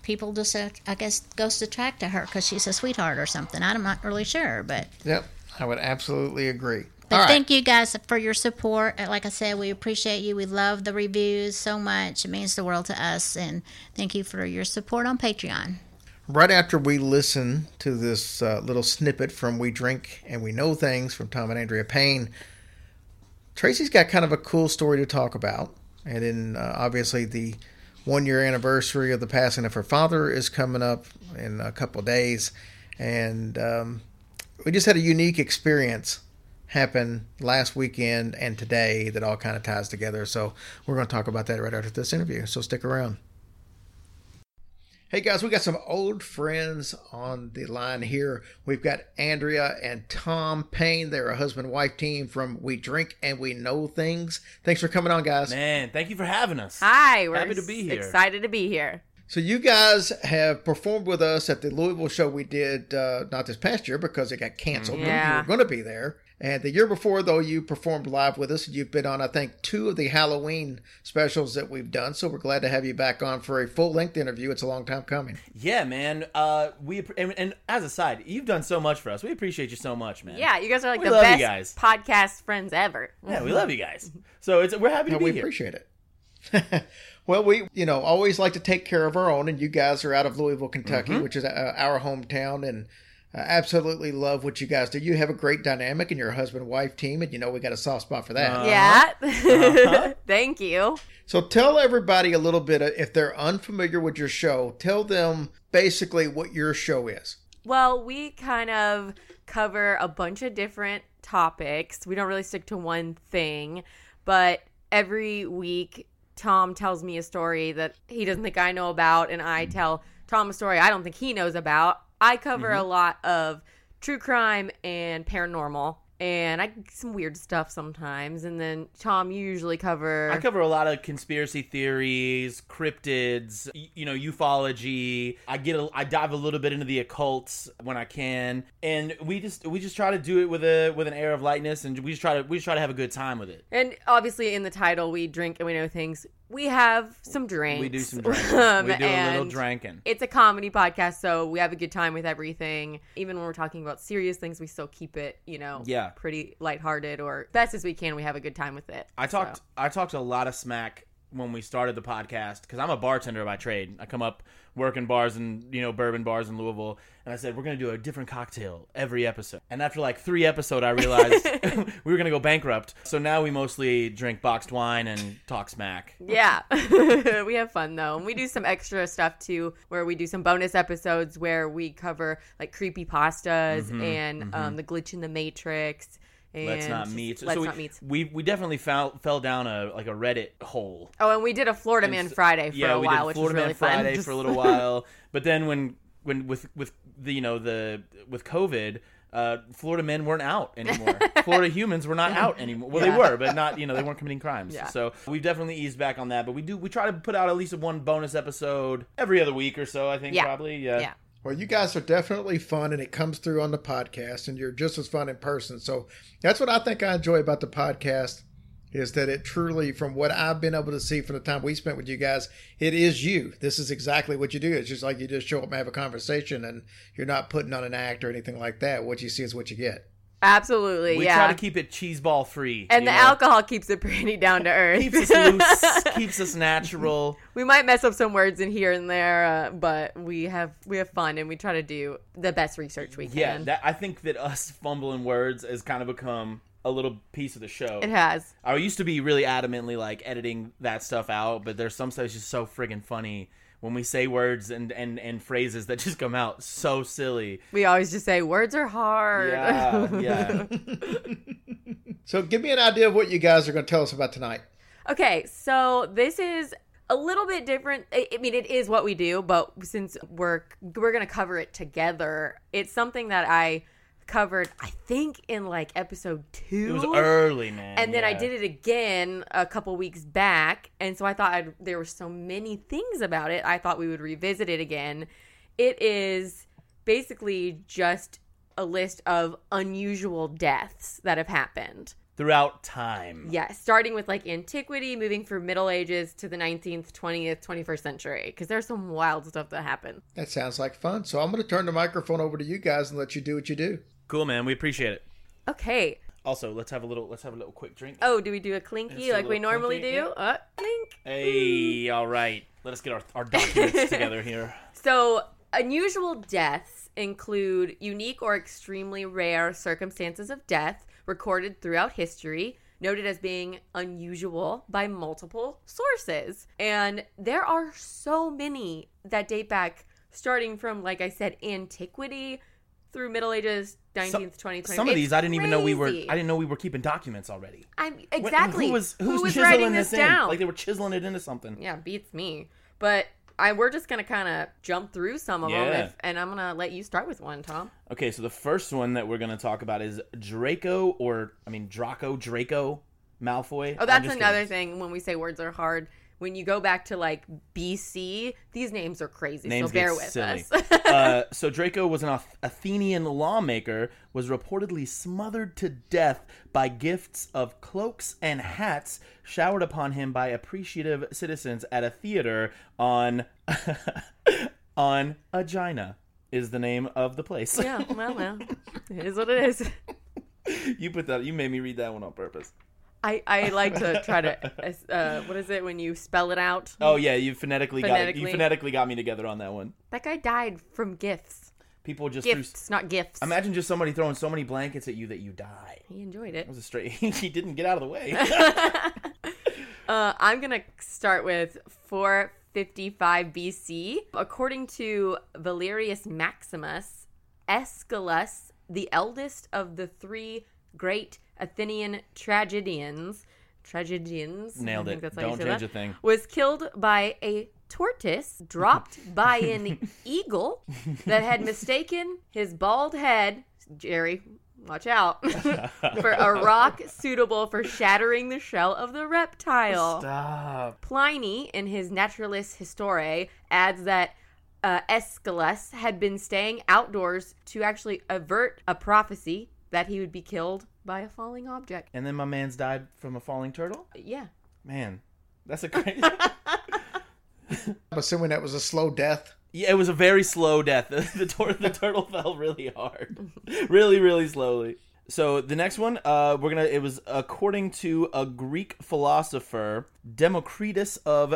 people just, uh, I guess, ghosts attract to her because she's a sweetheart or something. I'm not really sure. But Yep, I would absolutely agree. But All right. thank you guys for your support. Like I said, we appreciate you. We love the reviews so much. It means the world to us. And thank you for your support on Patreon. Right after we listen to this uh, little snippet from We Drink and We Know Things from Tom and Andrea Payne, Tracy's got kind of a cool story to talk about. And then uh, obviously the one year anniversary of the passing of her father is coming up in a couple days. And um, we just had a unique experience happen last weekend and today that all kind of ties together. So we're going to talk about that right after this interview. So stick around. Hey guys, we got some old friends on the line here. We've got Andrea and Tom Payne. They're a husband wife team from We Drink and We Know Things. Thanks for coming on, guys. Man, thank you for having us. Hi, we're Happy to be here. Excited to be here. So you guys have performed with us at the Louisville show we did uh, not this past year because it got canceled. Yeah. You were going to be there. And the year before, though, you performed live with us. And you've been on, I think, two of the Halloween specials that we've done. So we're glad to have you back on for a full length interview. It's a long time coming. Yeah, man. Uh, we and, and as a side, you've done so much for us. We appreciate you so much, man. Yeah, you guys are like We the love you best guys. podcast friends ever. yeah, we love you guys. So it's we're happy to And be we here. appreciate it. well, we, you know, always like to take care of our own, and you guys are out of Louisville, Kentucky, Mm-hmm. which is uh, our hometown, and I absolutely love what you guys do. You have a great dynamic in your husband wife team, and you know we got a soft spot for that. Yeah. Uh-huh. Thank you. So tell everybody a little bit, uh, if they're unfamiliar with your show, tell them basically what your show is. Well, we kind of cover a bunch of different topics. We don't really stick to one thing, but every week Tom tells me a story that he doesn't think I know about, and I tell Tom a story I don't think he knows about. I cover a mm-hmm. lot of true crime and paranormal. And I some weird stuff sometimes, and then Tom usually cover. I cover a lot of conspiracy theories, cryptids, you know, ufology. I get a, I dive a little bit into the occults when I can, and we just we just try to do it with a with an air of lightness, and we just try to we just try to have a good time with it. And obviously, in the title, we drink and we know things. We have some drinks. We do some drinking. Um, we do a little drinking. It's a comedy podcast, so we have a good time with everything. Even when we're talking about serious things, we still keep it, you know, Yeah. pretty lighthearted or best as we can. We have a good time with it. I So. talked I talked a lot of smack when we started the podcast because I'm a bartender by trade. I come up working bars and you know bourbon bars in Louisville, and I said we're gonna do a different cocktail every episode. And after like three episode, I realized we were gonna go bankrupt. So now we mostly drink boxed wine and talk smack. Yeah, we have fun though, and we do some extra stuff too, where we do some bonus episodes where we cover like creepy pastas Mm-hmm, and Um, the glitch in the matrix. And Let's not meet. Let's so we, not meet. We we definitely fell fell down a like a Reddit hole. Oh, and we did a Florida Man Friday for yeah, a we while, did which Florida was really Man fun. Friday Just- for a little while, but then when when with with the you know the with COVID, uh, Florida men weren't out anymore. Florida humans were not out anymore. Well, Yeah. they were, but not you know they weren't committing crimes. Yeah. So we've definitely eased back on that, but we do we try to put out at least one bonus episode every other week or so. I think Yeah. probably yeah. Well, you guys are definitely fun, and it comes through on the podcast, and you're just as fun in person. So that's what I think I enjoy about the podcast is that it truly, from what I've been able to see from the time we spent with you guys, it is you. This is exactly what you do. It's just like you just show up and have a conversation, and you're not putting on an act or anything like that. What you see is what you get. Absolutely, We yeah. try to keep it cheeseball free, and the know? alcohol keeps it pretty down to earth. keeps us loose, keeps us natural. we might mess up some words in here and there, uh, but we have we have fun and we try to do the best research we Yeah, can. that, I think that us fumbling words has kind of become a little piece of the show. it has. I used to be really adamantly like editing that stuff out, but there's some stuff that's just so friggin' funny when we say words and, and, and phrases that just come out so silly. We always just say words are hard. Yeah, yeah. So give me an idea of what you guys are going to tell us about tonight. Okay, so this is a little bit different. I I mean, it is what we do, but since we're we're gonna cover it together, it's something that I covered. I think in like episode two. It was early, man. and then I did it again a couple weeks back, and so I thought I'd, there were so many things about it. I thought we would revisit it again. It is basically just a list of unusual deaths that have happened. throughout time. Yeah, starting with like antiquity, moving from Middle Ages to the 19th, 20th, 21st century, because there's some wild stuff that happened. That sounds like fun. So I'm going to turn the microphone over to you guys and let you do what you do. Cool, man. We appreciate it. Okay. Also, let's have a little. Let's have a little quick drink. Oh, do we do a clinky a like we normally clinky, do? Uh, clink. Hey, all right. Let us get our, our documents together here. So, unusual deaths include unique or extremely rare circumstances of death recorded throughout history, noted as being unusual by multiple sources. And there are so many that date back starting from, like I said, antiquity through Middle Ages, 19th, 20th, 20th. Some of these I didn't even know we were. I crazy. didn't know we were keeping documents already. I'm When- exactly. Who was who, was, writing chiseling this this, down? Like they were chiseling it into something. yeah, beats me. But I we're just gonna kind of jump through some of them, if, and I'm gonna let you start with one, Tom. Okay, so the first one that we're gonna talk about is Draco, or I mean Draco Draco Malfoy. Oh, I'm that's just another kidding. thing. When we say words are hard, when you go back to like BC, these names are crazy. Names so bear with silly. us. uh, so Draco was an Athenian lawmaker, was reportedly smothered to death by gifts of cloaks and hats showered upon him by appreciative citizens at a theater on on Agina is the name of the place. yeah, well, well, it is what it is. you put that. You made me read that one on purpose. I, I like to try to uh, what is it when you spell it out? Oh yeah, you phonetically, got you Phonetically. phonetically got me together on that one. That guy died from gifts. People just threw, Gifts, not gifts. imagine just somebody throwing so many blankets at you that you die. he enjoyed it. It was a straight. he didn't get out of the way. Uh, I'm gonna start with 455 BC. According to Valerius Maximus, Aeschylus, the eldest of the three great Athenian tragedians, tragedians, Nailed it. Don't change that, a thing. was killed by a tortoise dropped by an eagle that had mistaken his bald head, Jerry, watch out, for a rock suitable for shattering the shell of the reptile. Stop. Pliny, in his Naturalis Historiae, adds that uh, Aeschylus had been staying outdoors to actually avert a prophecy that he would be killed by a falling object. And then my man's died from a falling turtle. Yeah. Man, that's a crazy. I'm assuming that was a slow death. yeah, it was a very slow death. The the, tor- the turtle fell really hard, really, really slowly. So the next one, uh, we're gonna. It was according to a Greek philosopher, Democritus of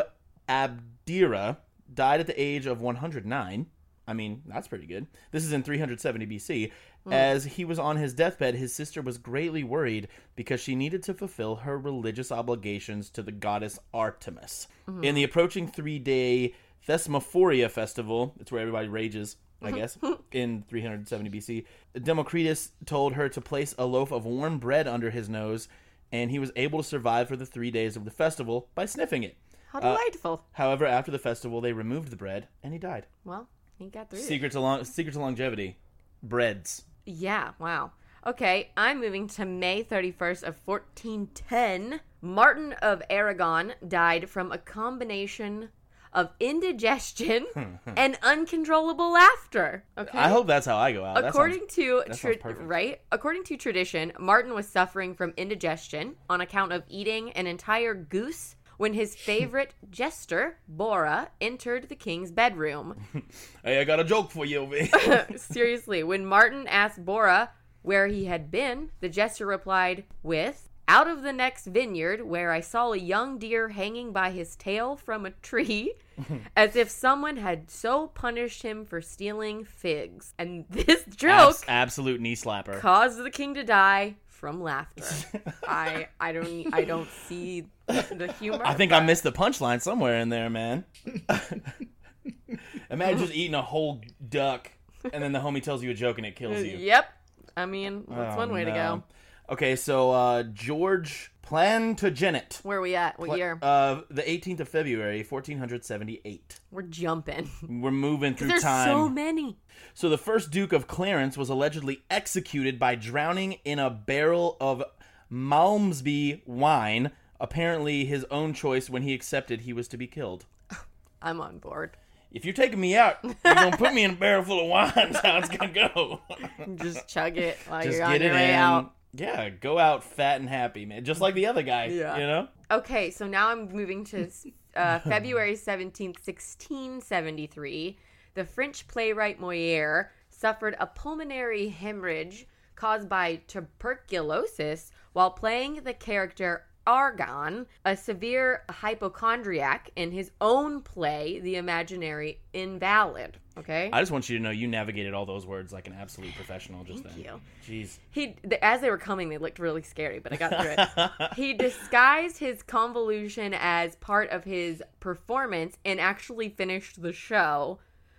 Abdera, died at the age of 109. I mean, that's pretty good. This is in 370 BC. Hmm. As he was on his deathbed, his sister was greatly worried because she needed to fulfill her religious obligations to the goddess Artemis. Mm-hmm. In the approaching three day Thesmophoria festival, it's where everybody rages, I mm-hmm. guess, in 370 BC, Democritus told her to place a loaf of warm bread under his nose, and he was able to survive for the three days of the festival by sniffing it. How delightful. Uh, however, after the festival, they removed the bread, and he died. well, he got through it. Secret to long secret to longevity, breads. Yeah, wow. Okay, I'm moving to May 31st of 1410. Martin of Aragon died from a combination of indigestion hmm, hmm. and uncontrollable laughter. Okay. I hope that's how I go out. According sounds- to tra- right, according to tradition, Martin was suffering from indigestion on account of eating an entire goose when his favorite jester, Bora, entered the king's bedroom. hey, I got a joke for you, man. Seriously, when Martin asked Bora where he had been, the jester replied with, Out of the next vineyard, where I saw a young deer hanging by his tail from a tree, as if someone had so punished him for stealing figs. And this joke Abs- absolute knee slapper. caused the king to die from laughter. I I don't I don't see the humor. I think I missed the punchline somewhere in there, man. Imagine just eating a whole duck, and then the homie tells you a joke and it kills you. Yep. I mean, that's Oh, one way to go. Okay, so uh, George Plantagenet. Where are we at? What year? Uh, the 18th of February, 1478. We're jumping. We're moving through There's time. so many. So the first Duke of Clarence was allegedly executed by drowning in a barrel of Malmsby wine. Apparently, his own choice when he accepted he was to be killed. I'm on board. If you're taking me out, you're gonna put me in a barrel full of wine. That's how it's gonna go. Just chug it while Just you're on your it way in. out. Yeah, go out fat and happy, man. Just like the other guy. Yeah. You know. Okay, so now I'm moving to uh, February 17th, 1673. The French playwright Moliere suffered a pulmonary hemorrhage caused by tuberculosis while playing the character Argan, a severe hypochondriac in his own play, The Imaginary Invalid. Okay? I just want you to know you navigated all those words like an absolute professional just Thank then. you. Jeez. He, as they were coming, they looked really scary, but I got through it. he disguised his convolution as part of his performance and actually finished the show,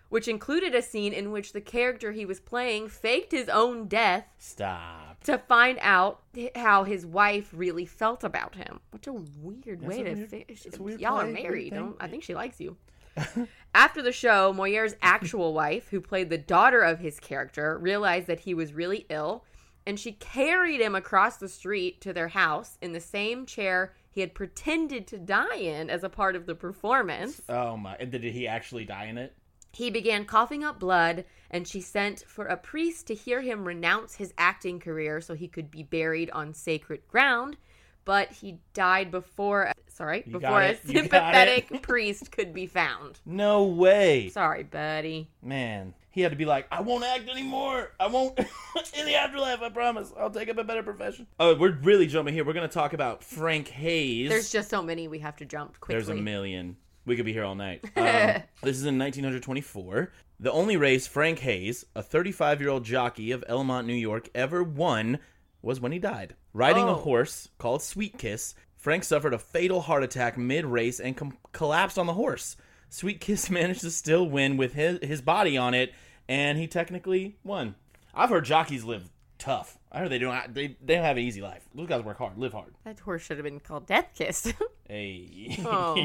which included a scene in which the character he was playing faked his own death Stop. To find out how his wife really felt about him. What a weird way a to weird- fi- it's weird Y'all are play, weird married. Don't I think she likes you. After the show, Moyer's actual wife, who played the daughter of his character, realized that he was really ill, and she carried him across the street to their house in the same chair he had pretended to die in as a part of the performance. Oh my! And did he actually die in it? He began coughing up blood, and she sent for a priest to hear him renounce his acting career so he could be buried on sacred ground. But he died before, sorry, You before a it. You got sympathetic priest could be found. No way, Sorry, buddy. man. He had to be like, I won't act anymore. I won't in the afterlife. I promise. I'll take up a better profession. Oh, we're really jumping here. We're gonna talk about Frank Hayes. There's just so many we have to jump quickly. There's a million. We could be here all night. Um, this is in 1924. The only race Frank Hayes, a 35 year old jockey of Elmont, New York, ever won was when he died. Riding a Oh. horse called Sweet Kiss, Frank suffered a fatal heart attack mid race and com- collapsed on the horse. Sweet Kiss managed to still win with his, his body on it, and he technically won. I've heard jockeys live tough. I heard they don't. They, they don't have an easy life. Those guys work hard, live hard. That horse should have been called Death Kiss. Hey. Oh.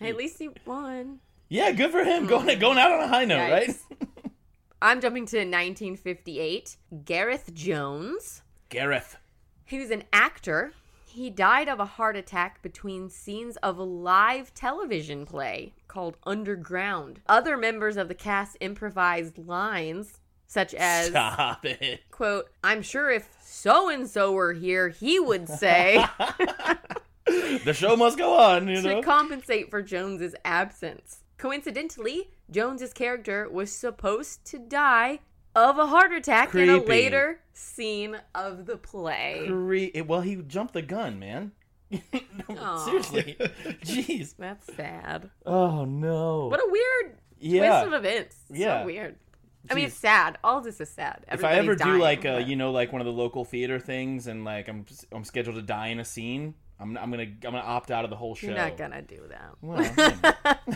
At least he won. Yeah, good for him. Going hmm. going out on a high note, right? I'm jumping to 1958. Gareth Jones. Gareth. He was an actor. He died of a heart attack between scenes of a live television play called Underground. Other members of the cast improvised lines such as Stop it. quote, I'm sure if so and so were here, he would say The show must go on, you to know. compensate for Jones's absence. Coincidentally, Jones's character was supposed to die of a heart attack in a later scene of the play. Cre- well, he jumped the gun, man. Aw. Seriously. Jeez. That's sad. Oh no. What a weird Yeah. twist of events. Yeah. So weird. I mean, it's sad. All this is sad. if I ever Everybody's do dying, like a, you know, like one of the local theater things, and like I'm I'm scheduled to die in a scene, I'm I'm gonna I'm gonna opt out of the whole show. you're not gonna do that. Well.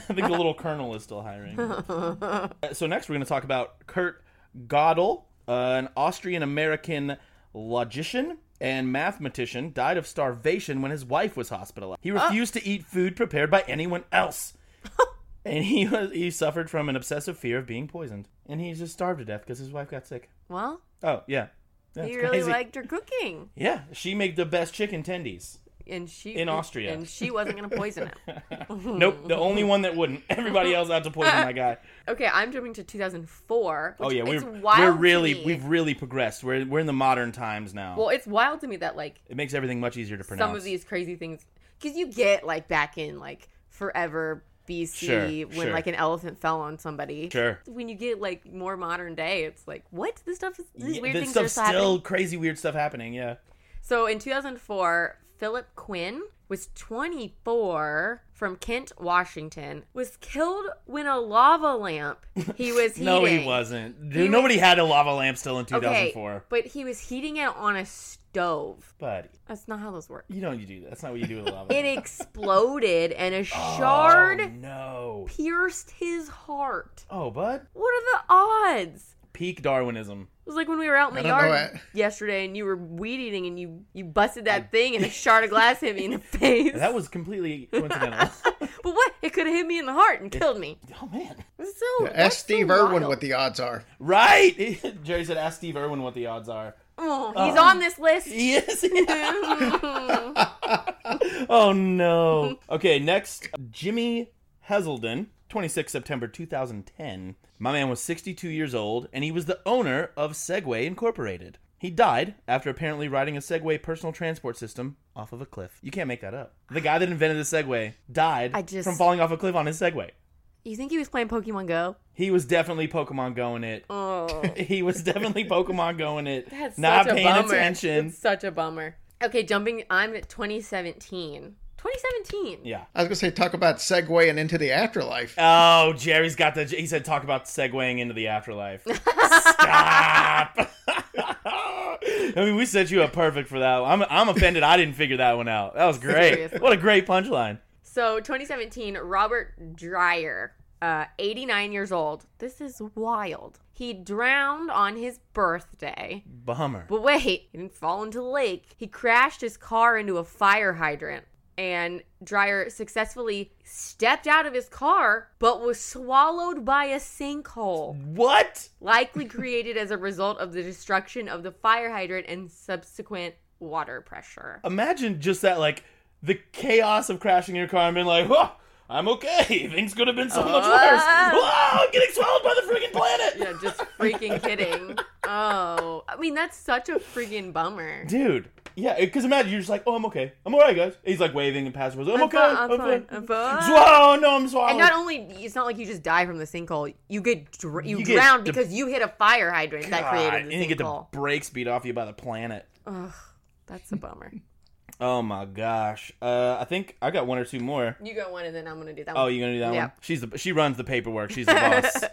I think the little colonel is still hiring. Uh, so next, we're going to talk about Kurt Gödel, uh, an Austrian-American logician and mathematician, died of starvation when his wife was hospitalized. He refused to eat food prepared by anyone else, and he was he suffered from an obsessive fear of being poisoned, and he just starved to death because his wife got sick. Well, Oh yeah, that's he really crazy. liked her cooking, yeah, she made the best chicken tendies. and she In Austria. and she wasn't gonna poison him. nope, the only one that wouldn't. Everybody else had to poison my guy. Okay, I'm jumping to 2004. Oh yeah, it's we're wild we're really we've really progressed. We're we're in the modern times now. Well, it's wild to me that like it makes everything much easier to pronounce. some of these crazy things because you get like back in like forever BC Sure, when sure. like an elephant fell on somebody. Sure. When you get like more modern day, it's like what this stuff is. These Yeah, weird this things are still happening. crazy weird stuff happening. Yeah. So in 2004, Philip Quinn was 24 from Kent, Washington, was killed when a lava lamp he was heating. No, he wasn't. Dude, He nobody was- had a lava lamp still in Okay, 2004. but he was heating it on a stove. Buddy, That's not how those work. you don't you do that. That's not what you do with a lava It exploded and a oh, shard Oh, no. pierced his heart. Oh, bud. What are the odds? Peak Darwinism. It was like when we were out in the I don't know yard yesterday and you were weed eating and you, you busted that thing and a shard of glass hit me in the face. That was completely coincidental. but what? It could have hit me in the heart and killed me. oh man. So Ask that's so Steve Irwin wild. what the odds are. Right. Jerry said, "Ask Steve Irwin what the odds are." Oh, he's um, on this list. Yes. oh no. Okay, next, Jimmy Heselden, 26 September 2010. My man was 62 years old, and he was the owner of Segway Incorporated. He died after apparently riding a Segway personal transport system off of a cliff. You can't make that up. The guy that invented the Segway died I just- from falling off a cliff on his Segway. You think he was playing Pokemon Go? He was definitely Pokemon going it. Oh, He was definitely Pokemon going it. that's not such a paying bummer. attention. It's such a bummer. Okay, jumping. I'm at 2017. 2017. Yeah. I was gonna say talk about segueing into the afterlife. Oh, Jerry's got the. He said talk about segueing into the afterlife. Stop. I mean, we set you up perfect for that. I'm I'm offended. I didn't figure that one out. That was great. Seriously. What a great punchline. So 2017, Robert Dreyer, uh, 89 years old. This is wild. He drowned on his birthday. Bummer. But wait, he didn't fall into the lake. He crashed his car into a fire hydrant. And Dreyer successfully stepped out of his car, but was swallowed by a sinkhole, What? likely created as a result of the destruction of the fire hydrant and subsequent water pressure. Imagine just that, like the chaos of crashing your car and being like, "Whoa, I'm okay. Things could have been so much ah. worse. Whoa, I'm getting swallowed by the freaking planet." Yeah, just freaking kidding. Oh, I mean that's such a freaking bummer. Dude, yeah, because imagine you're just like, "Oh, I'm okay. I'm all right, guys." He's like waving and passing. I'm, okay. fine, I'm I'm fine, fine. I'm fine. Swallow, no, I'm swallowed. And not only it's not like you just die from the sinkhole. You get dr- you, You get drown the- because you hit a fire hydrant that created the and you get the brakes beat off you by the planet. Ugh, that's a bummer. Oh my gosh. Uh, I think I got one or two more. You got one, and then I'm gonna do that. Oh, one. you gonna do that Yeah. one? She's the she runs the paperwork. She's the boss.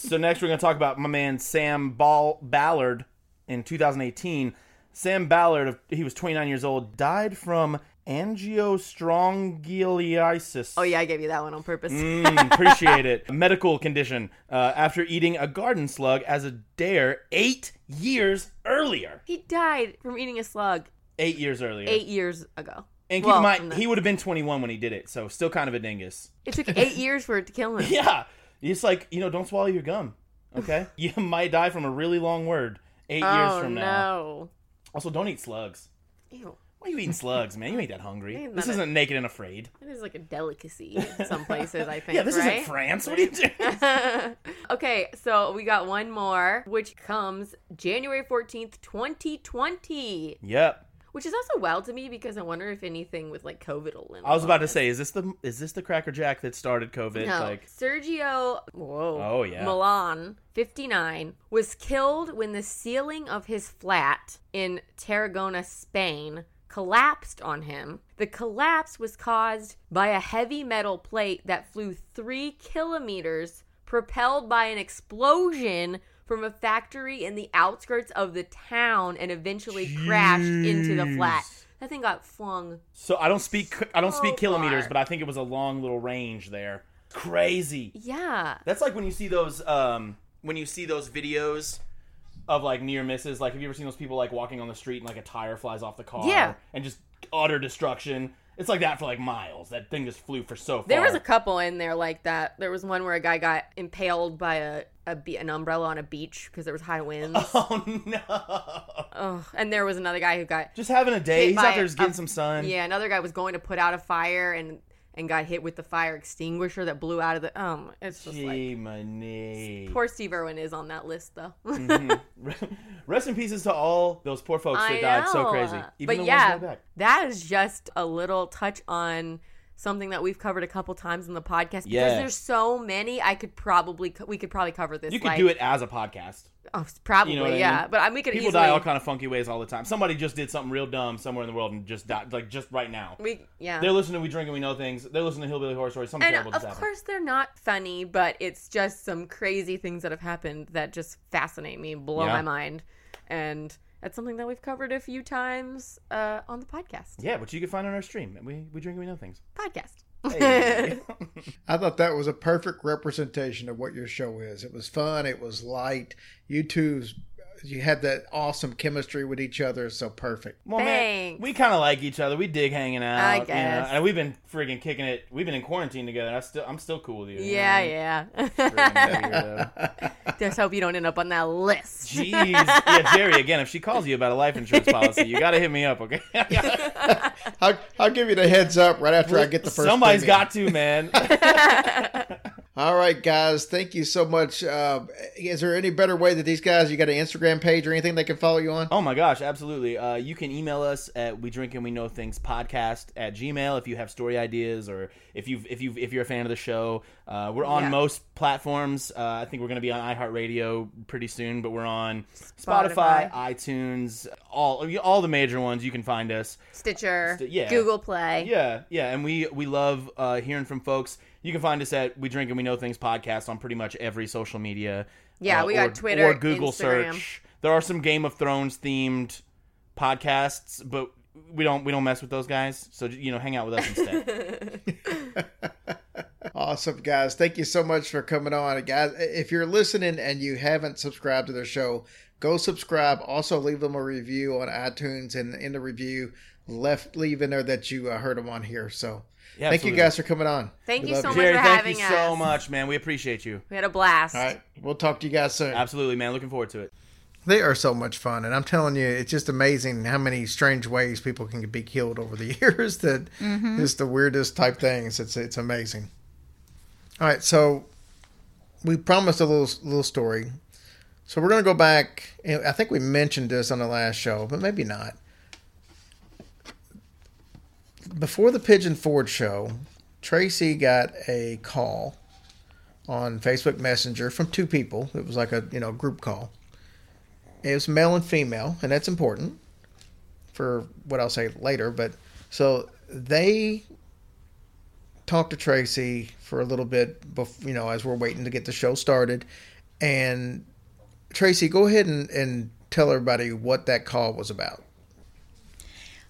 so next we're gonna talk about my man Sam Ball Ballard in 2018. Sam Ballard, he was 29 years old, died from angiostrongylitis. Oh yeah, I gave you that one on purpose. Mm, appreciate it. Medical condition uh, after eating a garden slug as a dare eight years earlier. He died from eating a slug Eight years earlier. eight years ago. And keep Well, in mind, the- he would have been 21 when he did it, so still kind of a dingus. It took eight years for it to kill him. Yeah. It's like, you know, don't swallow your gum. Okay? you might die from a really long word eight oh years from now. no! Also, don't eat slugs. Ew. Why are you eating slugs, man? You ain't that hungry. Ain't This a- isn't naked and afraid. It is like a delicacy in some places. I think. Yeah, this right? isn't France. What are you doing? okay, so we got one more, which comes January 14th, 2020. yep. Which is also wild to me because I wonder if anything with like COVID will limit. I was about to say, is this the is this the Cracker Jack that started COVID? No, Like, Sergio, whoa, Oh, yeah. Milan, 59, was killed when the ceiling of his flat in Tarragona, Spain, collapsed on him. The collapse was caused by a heavy metal plate that flew three kilometers, propelled by an explosion from a factory in the outskirts of the town, and eventually crashed into the flat. That thing got flung. so I don't speak I don't So speak kilometers, far. but I think it was a long little range there. Crazy. Yeah. That's like when you see those um when you see those videos of like near misses. Like, have you ever seen those people like walking on the street and like a tire flies off the car? Yeah. And just utter destruction. It's like that for like miles. That thing just flew for so far. There was a couple in there like that. There was one where a guy got impaled by a, a be- an umbrella on a beach because there was high winds. Oh no! Ugh. And there was another guy who got Just having a day. He's out there just getting a- some sun. yeah. Another guy was going to put out a fire and and got hit with the fire extinguisher that blew out of the. Um, it's just like my knee. poor Steve Irwin is on that list though. Rest in pieces to all those poor folks that I died so crazy. Even but the yeah, ones that died. that is just a little touch on something that we've covered a couple times in the podcast because Yeah. there's so many. I could probably co- we could probably cover this. You could like, do it as a podcast. Oh, probably You know what I yeah. mean? But I, we could People easily die all kind of funky ways all the time. Somebody just did something real dumb somewhere in the world and just died, like just right now. we yeah. They're listening to We Drink and We Know Things. They're listening to Hillbilly Horror Stories. Something and terrible of course they're not funny, but it's just some crazy things that have happened that just fascinate me, blow Yeah. my mind, and that's something that we've covered a few times uh, on the podcast. Yeah, which you can find on our stream. We, we Drink and We Know Things. Podcast. Hey. I thought that was a perfect representation of what your show is. It was fun. It was light. You two, you had that awesome chemistry with each other. So perfect. well, man, we kind of like each other. We dig hanging out. I you know, guess. and we've been friggin' kicking it. We've been in quarantine together. I still, I'm still cool with you. you know Yeah, what yeah. Just hope you don't end up on that list. Jeez. Yeah, Jerry, again, if she calls you about a life insurance policy, you got to hit me up, okay? I'll, I'll give you the heads up right after I get the first. Somebody's premium. got to, man. All right, guys. Thank you so much. Uh, is there any better way that these guys? You got an Instagram page or anything they can follow you on? Oh my gosh, absolutely. Uh, you can email us at we drink and we know things podcast at gmail if you have story ideas or if you if you if you're a fan of the show. Uh, we're on Yeah. most platforms. Uh, I think we're going to be on iHeartRadio pretty soon, but we're on Spotify, Spotify. iTunes, all all the major ones. You can find us. Stitcher, St- yeah. Google Play. Yeah, yeah, and we we love uh, hearing from folks. You can find us at We Drink and We Know Things podcast on pretty much every social media. Yeah, uh, we got or- Twitter, or Google Instagram. search. There are some Game of Thrones themed podcasts, but we don't we don't mess with those guys. So you know, hang out with us instead. Awesome, guys. Thank you so much for coming on. Guys, if you're listening and you haven't subscribed to their show, go subscribe. Also, leave them a review on iTunes and in the review, left leave in there that you uh, heard them on here. So, Yeah, thank you guys for coming on. Thank We you love so much Jerry, for thank having you so much, man. We appreciate you. We had a blast. All right. We'll talk to you guys soon. Absolutely, man. Looking forward to it. They are so much fun, and I'm telling you, it's just amazing how many strange ways people can be killed over the years. That just the weirdest type things. It's it's amazing. All right, so we promised a little little story, so we're gonna go back. I think we mentioned this on the last show, but maybe not. Before the Pigeon Forge show, Tracy got a call on Facebook Messenger from two people. It was like a you know group call. It was male and female, and that's important for what I'll say later. But so they talked to Tracy for a little bit, bef- you know, as we're waiting to get the show started. And Tracy, go ahead and, and tell everybody what that call was about.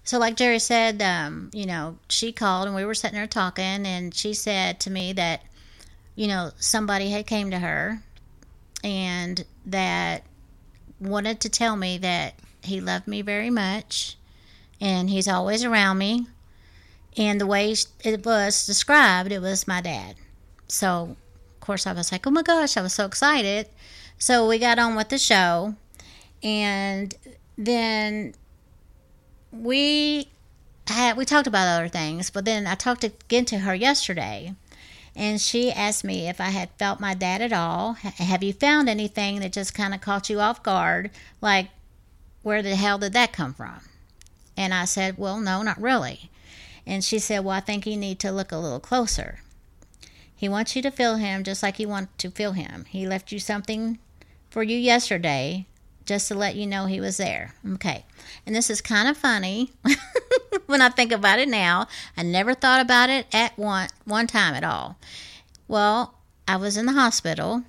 So, like Jerry said, um, you know, she called and we were sitting there talking, and she said to me that, you know, somebody had came to her, and that wanted to tell me that he loved me very much, and he's always around me, and the way it was described, it was my dad. So, of course, I was like, oh my gosh, I was so excited. So we got on with the show, and then we had we talked about other things, but then I talked again to her yesterday, and she asked me if I had felt my dad at all. Have you found anything that just kind of caught you off guard? Like, where the hell did that come from? And I said, well, no, not really. And she said, well, I think you need to look a little closer. He wants you to feel him just like you want to feel him. He left you something for you yesterday just to let you know he was there. Okay. And this is kind of funny when I think about it now. I never thought about it at one one time at all. Well, I was in the hospital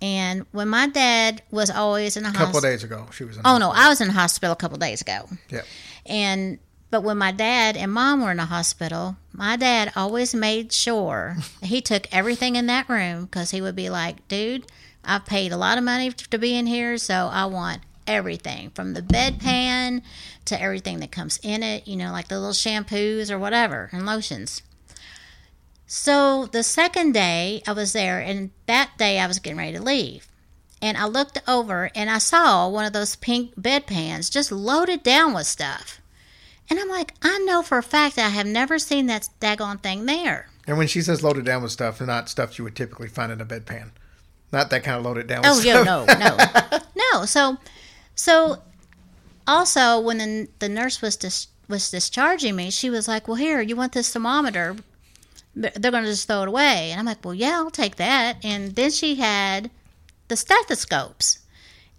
and when my dad was always in the hospital. A couple of days ago, she was in. Oh no, I was in the hospital a couple days ago. Yeah. And but when my dad and mom were in the hospital, my dad always made sure he took everything in that room because he would be like, dude, I've paid a lot of money to be in here, so I want everything from the bedpan to everything that comes in it, you know, like the little shampoos or whatever and lotions. So the second day I was there, and that day I was getting ready to leave. And I looked over and I saw one of those pink bedpans just loaded down with stuff. And I'm like, I know for a fact I have never seen that daggone thing there. And when she says loaded down with stuff, not stuff you would typically find in a bedpan. Not that kind of loaded down Oh yeah, no, no, no. So, so also when the, the nurse was dis, was discharging me, she was like, "Well, here, you want this thermometer? They're going to just throw it away." And I'm like, "Well, yeah, I'll take that." And then she had the stethoscopes.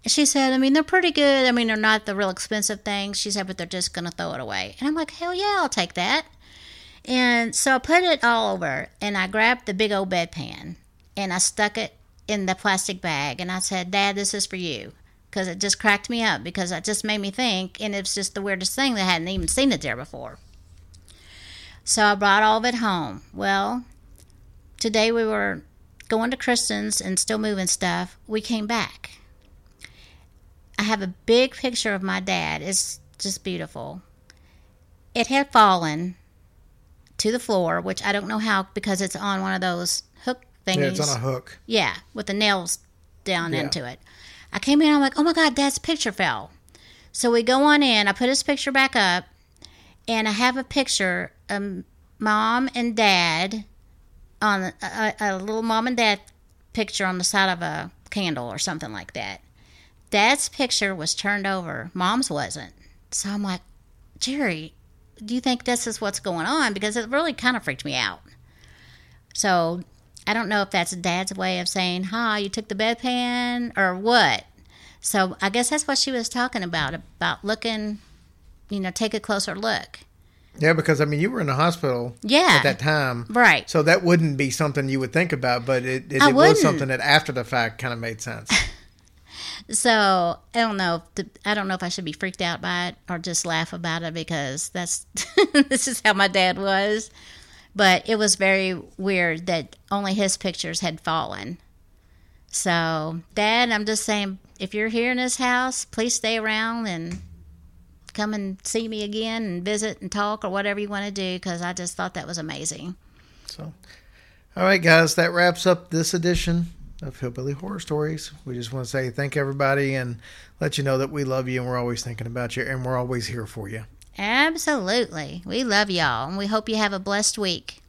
And she said, "I mean, they're pretty good. I mean, they're not the real expensive things." She said, "But they're just going to throw it away." And I'm like, "Hell yeah, I'll take that." And so I put it all over, and I grabbed the big old bedpan, and I stuck it in the plastic bag, and I said, "Dad, this is for you," because it just cracked me up because it just made me think, and it's just the weirdest thing that I hadn't even seen it there before. So I brought all of it home. Well, today we were going to Kristen's and still moving stuff. We came back. I have a big picture of my dad. It's just beautiful. It had fallen to the floor, which I don't know how because it's on one of those thingies. Yeah, it's on a hook. Yeah, with the nails down Yeah. into it. I came in, I'm like, oh my God, Dad's picture fell. So we go on in, I put his picture back up, and I have a picture of mom and dad on a, a, a little mom and dad picture on the side of a candle or something like that. Dad's picture was turned over, mom's wasn't. So I'm like, Jerry, do you think this is what's going on? Because it really kind of freaked me out. So I don't know if that's dad's way of saying, hi, you took the bedpan or what. So I guess that's what she was talking about, about looking, you know, take a closer look. Yeah, because I mean, you were in the hospital Yeah. at that time, Right. so that wouldn't be something you would think about, but it, it, it was something that after the fact kind of made sense. So I don't know. If the, I don't know if I should be freaked out by it or just laugh about it because that's this is how my dad was. But it was very weird that only his pictures had fallen. So, Dad, I'm just saying, if you're here in this house, please stay around and come and see me again and visit and talk or whatever you want to do because I just thought that was amazing. So, all right, guys, that wraps up this edition of Hillbilly Horror Stories. We just want to say thank everybody and let you know that we love you and we're always thinking about you and we're always here for you. Absolutely. We love y'all and we hope you have a blessed week.